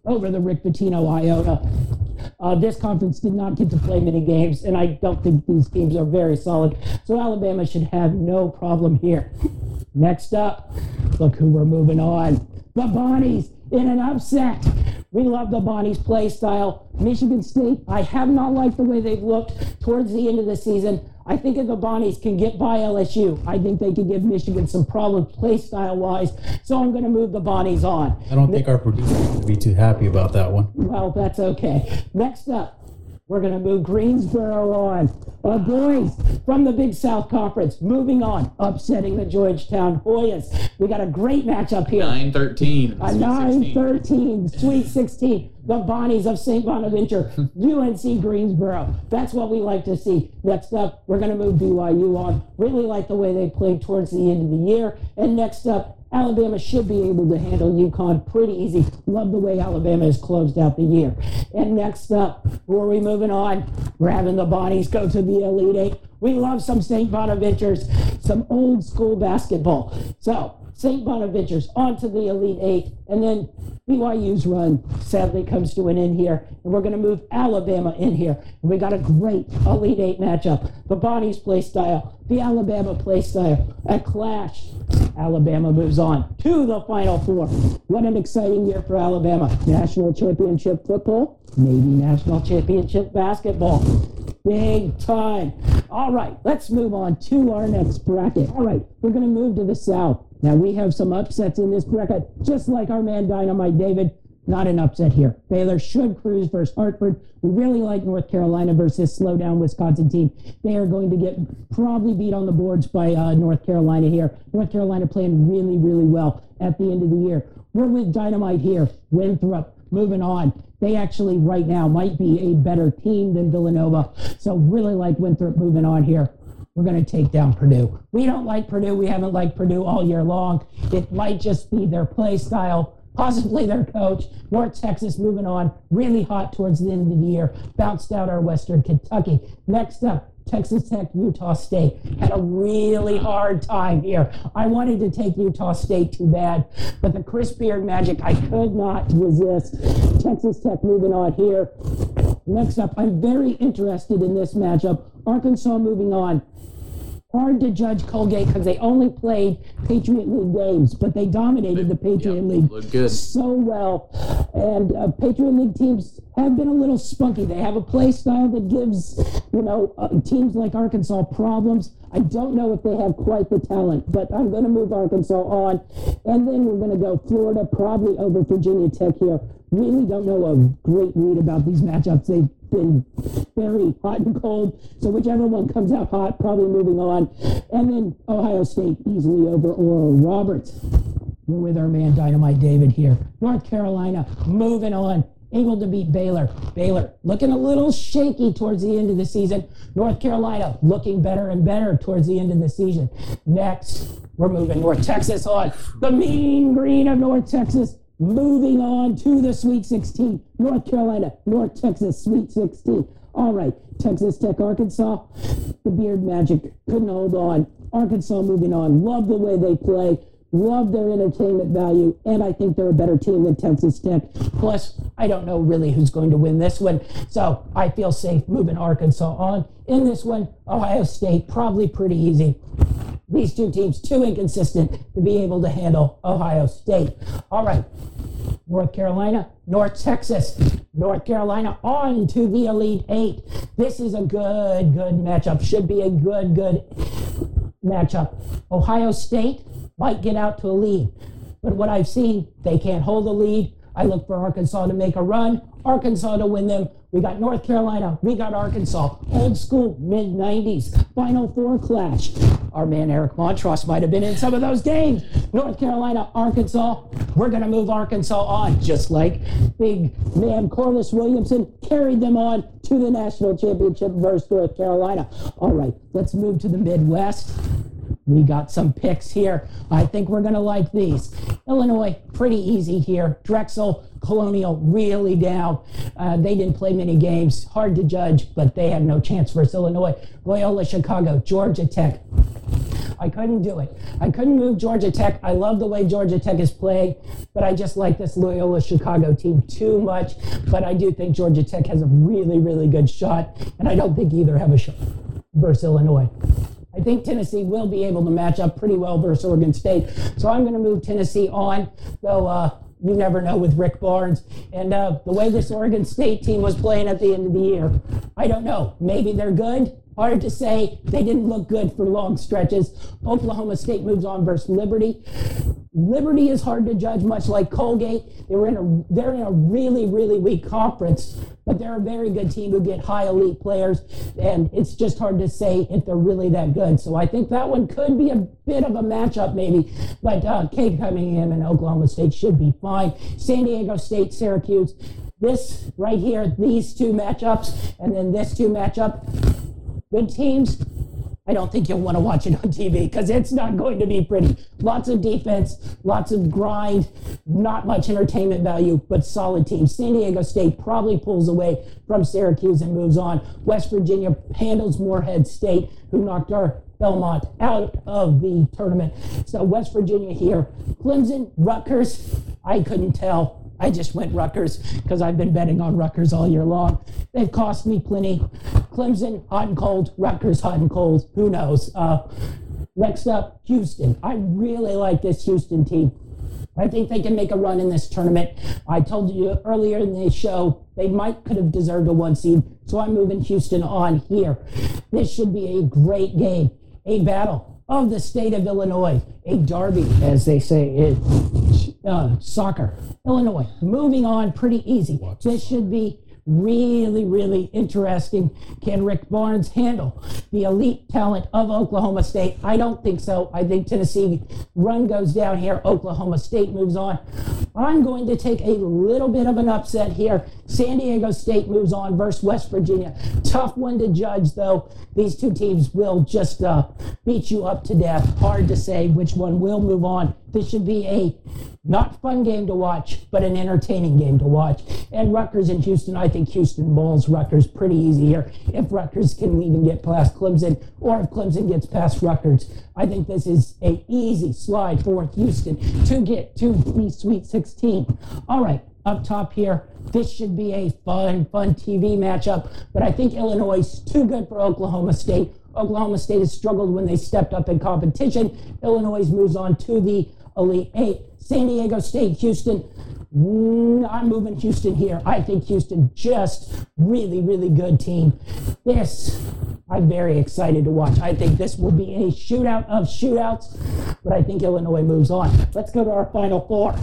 over the Rick Pitino Iona. Uh, this conference did not get to play many games, and I don't think these teams are very solid. So Alabama should have no problem here. Next up, look who we're moving on. The Bonnies in an upset. We love the Bonnies play style. Michigan State, I have not liked the way they've looked towards the end of the season. I think if the Bonnies can get by LSU, I think they could give Michigan some problems play style wise. So I'm going to move the Bonnies on. I don't think our producer would be too happy about that one. Well, that's okay. Next up, we're going to move Greensboro on. Boys from the Big South Conference moving on, upsetting the Georgetown Hoyas. We got a great matchup here. 9 13. A 9 13, Sweet 16. The Bonnies of St. Bonaventure, (laughs) UNC Greensboro. That's what we like to see. Next up, we're going to move BYU on. Really like the way they played towards the end of the year. And next up, Alabama should be able to handle UConn pretty easy. Love the way Alabama has closed out the year. And next up, we moving on? We're the Bonnies go to the Elite Eight. We love some St. Bonaventures, some old school basketball. So, St. Bonaventure's onto the Elite Eight, and then BYU's run sadly comes to an end here, and we're going to move Alabama in here. And we got a great Elite Eight matchup. The Bonnies play style, the Alabama play style, a clash. Alabama moves on to the Final Four. What an exciting year for Alabama. National championship football, maybe national championship basketball. Big time. All right, let's move on to our next bracket. All right, we're going to move to the South. Now, we have some upsets in this bracket, just like our man Dynamite David. Not an upset here. Baylor should cruise versus Hartford. We really like North Carolina versus slow down Wisconsin team. They are going to get probably beat on the boards by uh, North Carolina here. North Carolina playing really, really well at the end of the year. We're with Dynamite here. Winthrop moving on. They actually right now might be a better team than Villanova. So really like Winthrop moving on here. We're going to take down Purdue. We don't like Purdue. We haven't liked Purdue all year long. It might just be their play style, possibly their coach. North Texas moving on, really hot towards the end of the year. Bounced out our Western Kentucky. Next up, Texas Tech, Utah State. Had a really hard time here. I wanted to take Utah State too bad, but the Chris Beard magic, I could not resist. Texas Tech moving on here. Next up, I'm very interested in this matchup. Arkansas moving on. Hard to judge Colgate because they only played Patriot League games, but they dominated the Patriot League so well. And uh, Patriot League teams have been a little spunky. They have a play style that gives, you know, uh, teams like Arkansas problems. I don't know if they have quite the talent, but I'm going to move Arkansas on. And then we're going to go Florida, probably over Virginia Tech here. Really don't know a great read about these matchups. They've been very hot and cold. So whichever one comes out hot, probably moving on. And then Ohio State easily over Oral Roberts. We're with our man Dynamite David here. North Carolina moving on. Able to beat Baylor. Baylor looking a little shaky towards the end of the season. North Carolina looking better and better towards the end of the season. Next, we're moving North Texas on. The mean green of North Texas moving on to the Sweet 16. North Carolina, North Texas, Sweet 16. All right, Texas Tech, Arkansas. The Beard Magic couldn't hold on. Arkansas moving on. Love the way they play. Love their entertainment value, and I think they're a better team than Texas Tech. Plus, I don't know really who's going to win this one, so I feel safe moving Arkansas on. In this one, Ohio State, probably pretty easy. These two teams too inconsistent to be able to handle Ohio State. All right, North Carolina, North Texas. North Carolina on to the Elite Eight. This is a good, good matchup. Should be a good, good matchup. Ohio State might get out to a lead, but what I've seen, they can't hold the lead. I look for Arkansas to make a run, Arkansas to win them. We got North Carolina, we got Arkansas. Old school, mid 90s, Final Four clash. Our man Eric Montross might have been in some of those games. North Carolina, Arkansas. We're going to move Arkansas on, just like big man Corliss Williamson carried them on to the national championship versus North Carolina. All right, let's move to the Midwest. We got some picks here. I think we're going to like these. Illinois, pretty easy here. Drexel, Colonial, really down. Uh, they didn't play many games. Hard to judge, but they had no chance versus Illinois. Loyola, Chicago, Georgia Tech. I couldn't do it. I couldn't move Georgia Tech. I love the way Georgia Tech is playing, but I just like this Loyola Chicago team too much. But I do think Georgia Tech has a really, really good shot, and I don't think either have a shot versus Illinois. I think Tennessee will be able to match up pretty well versus Oregon State. So I'm going to move Tennessee on, though uh, you never know with Rick Barnes. And uh, the way this Oregon State team was playing at the end of the year, I don't know. Maybe they're good. Hard to say. They didn't look good for long stretches. Oklahoma State moves on versus Liberty. Liberty is hard to judge, much like Colgate. They were in a they're in a really really weak conference, but they're a very good team who get high elite players, and it's just hard to say if they're really that good. So I think that one could be a bit of a matchup maybe, but uh, Cade Cunningham and Oklahoma State should be fine. San Diego State, Syracuse. This right here, these two matchups, and then this two matchup, good teams I don't think you'll want to watch it on TV because it's not going to be pretty. Lots of defense, lots of grind, not much entertainment value, but solid team. San Diego State probably pulls away from Syracuse and moves on. West Virginia handles Morehead State, who knocked our Belmont out of the tournament. So West Virginia here. Clemson, Rutgers, I couldn't tell. I just went Rutgers because I've been betting on Rutgers all year long. They've cost me plenty. Clemson, hot and cold. Rutgers, hot and cold. Who knows? Uh, next up, Houston. I really like this Houston team. I think they can make a run in this tournament. I told you earlier in the show they might could have deserved a one seed, so I'm moving Houston on here. This should be a great game, a battle of the state of Illinois, a derby, as they say uh, soccer. Illinois, moving on pretty easy. This should be really, really interesting. Can Rick Barnes handle the elite talent of Oklahoma State? I don't think so. I think Tennessee run goes down here. Oklahoma State moves on. I'm going to take a little bit of an upset here. San Diego State moves on versus West Virginia. Tough one to judge, though. These two teams will just uh, beat you up to death. Hard to say which one will move on. This should be a not fun game to watch, but an entertaining game to watch. And Rutgers and Houston, I think Houston bowls Rutgers pretty easy here. If Rutgers can even get past Clemson, or if Clemson gets past Rutgers, I think this is a easy slide for Houston to get to the Sweet 16. All right, up top here, this should be a fun, fun TV matchup. But I think Illinois is too good for Oklahoma State. Oklahoma State has struggled when they stepped up in competition. Illinois moves on to the Elite Eight. San Diego State, Houston. Mm, I'm moving Houston here. I think Houston just really, really good team. This, I'm very excited to watch. I think this will be a shootout of shootouts, but I think Illinois moves on. Let's go to our final four.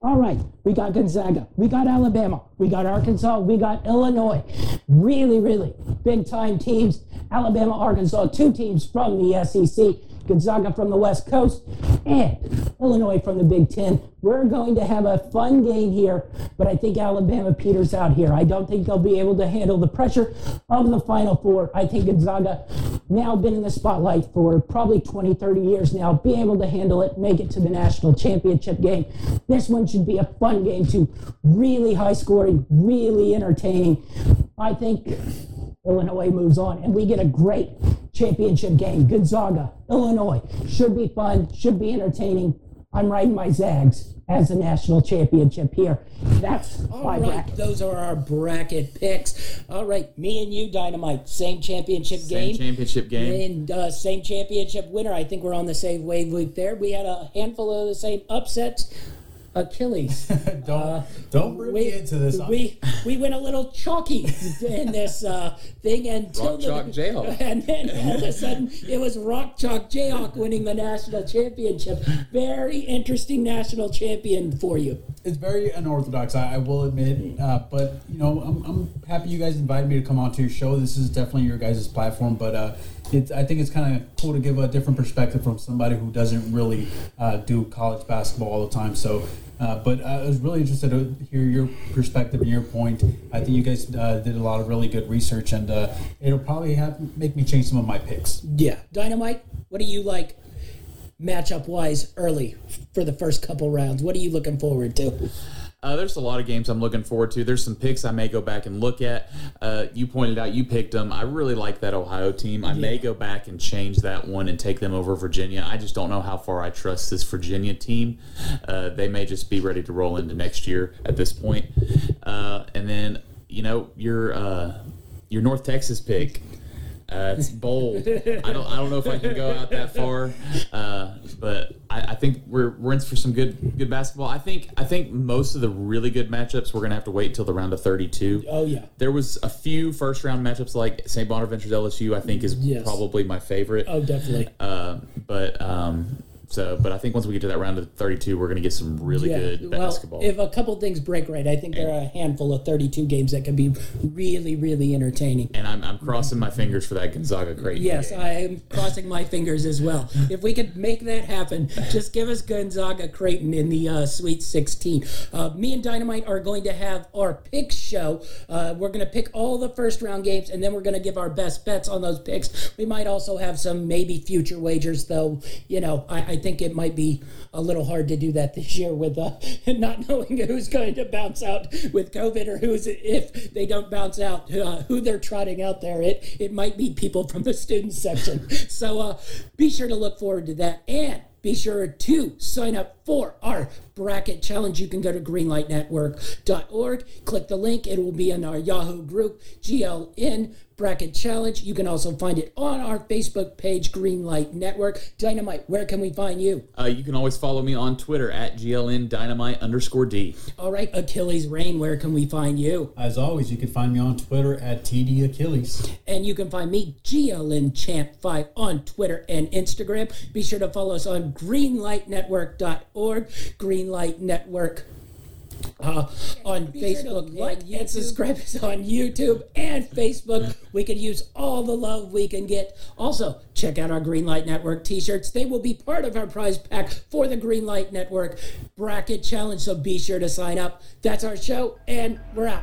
All right, we got Gonzaga, we got Alabama, we got Arkansas, we got Illinois. Really, really big time teams. Alabama, Arkansas, two teams from the SEC. Gonzaga from the West Coast, and Illinois from the Big Ten. We're going to have a fun game here, but I think Alabama peters out here. I don't think they'll be able to handle the pressure of the Final Four. I think Gonzaga, now been in the spotlight for probably 20, 30 years now, be able to handle it, make it to the national championship game. This one should be a fun game, too. Really high scoring, really entertaining. I think Illinois moves on and we get a great championship game. Gonzaga, Illinois. Should be fun, should be entertaining. I'm riding my Zags as a national championship here. That's All my right, bracket. those are our bracket picks. All right, me and you, Dynamite, same championship Same game. Same championship game. And uh, same championship winner. I think we're on the same wavelength there. We had a handful of the same upsets. Achilles. (laughs) don't don't bring me into this. We we went a little chalky in this uh, thing until Rock Chalk the, Jayhawk. (laughs) and then all of a sudden it was Rock Chalk Jayhawk winning the national championship. Very interesting national champion for you. it's very unorthodox. I, I will admit, uh, but you know, I'm, I'm happy you guys invited me to come on to your show. This is definitely your guys' platform, but uh, it's I think it's kind of cool to give a different perspective from somebody who doesn't really uh, do college basketball all the time. So. Uh, but I was really interested to hear your perspective and your point. I think you guys uh, did a lot of really good research, and uh, it'll probably have make me change some of my picks. Yeah, Dynamite. What do you like, matchup wise, early for the first couple rounds? What are you looking forward to? Uh, there's a lot of games I'm looking forward to. There's some picks I may go back and look at. Uh, you pointed out you picked them. I really like that Ohio team. I may go back and change that one and take them over Virginia. I just don't know how far I trust this Virginia team. Uh, they may just be ready to roll into next year at this point. Uh, and then you know your uh, your North Texas pick. Uh, it's bold. I don't. I don't know if I can go out that far, uh, but I, I think we're we're in for some good good basketball. I think I think most of the really good matchups we're gonna have to wait until the round of thirty two. Oh yeah. There was a few first round matchups like St. Bonaventure's LSU. I think is Yes. probably my favorite. Oh definitely. Uh, but um, so but I think once we get to that round of thirty two, we're gonna get some really good basketball. Well, if a couple things break right, I think there are a handful of 32 games that can be really, really entertaining. and I'm, I'm crossing my fingers for that Gonzaga Creighton. Yes, game. I am crossing my fingers as well. If we could make that happen, just give us Gonzaga Creighton in the uh, Sweet 16. Uh, me and Dynamite are going to have our pick show. Uh, we're going to pick all the first round games, and then we're going to give our best bets on those picks. We might also have some maybe future wagers, though. You know, I, I think it might be a little hard to do that this year with uh, (laughs) not knowing who's going to bounce out with COVID or who's if they don't bounce out, uh, who they're trotting out there. It it might be people from the student section. (laughs) So uh, be sure to look forward to that and. Be sure to sign up for our bracket challenge. You can go to greenlightnetwork.org, click the link. It will be in our Yahoo group, GLN Bracket Challenge. You can also find it on our Facebook page, Greenlight Network. Dynamite, where can we find you? Uh, you can always follow me on Twitter at GLN Dynamite underscore D. All right, Achilles Rain, where can we find you? As always, you can find me on Twitter at TD Achilles. And you can find me, GLN Champ5, on Twitter and Instagram. Be sure to follow us on greenlightnetwork.org, Greenlight Network. Uh, on Facebook, like and subscribe us on YouTube and Facebook. We could use all the love we can get. Also, check out our Greenlight Network t-shirts. They will be part of our prize pack for the Greenlight Network bracket challenge. So be sure to sign up. That's our show, and we're out.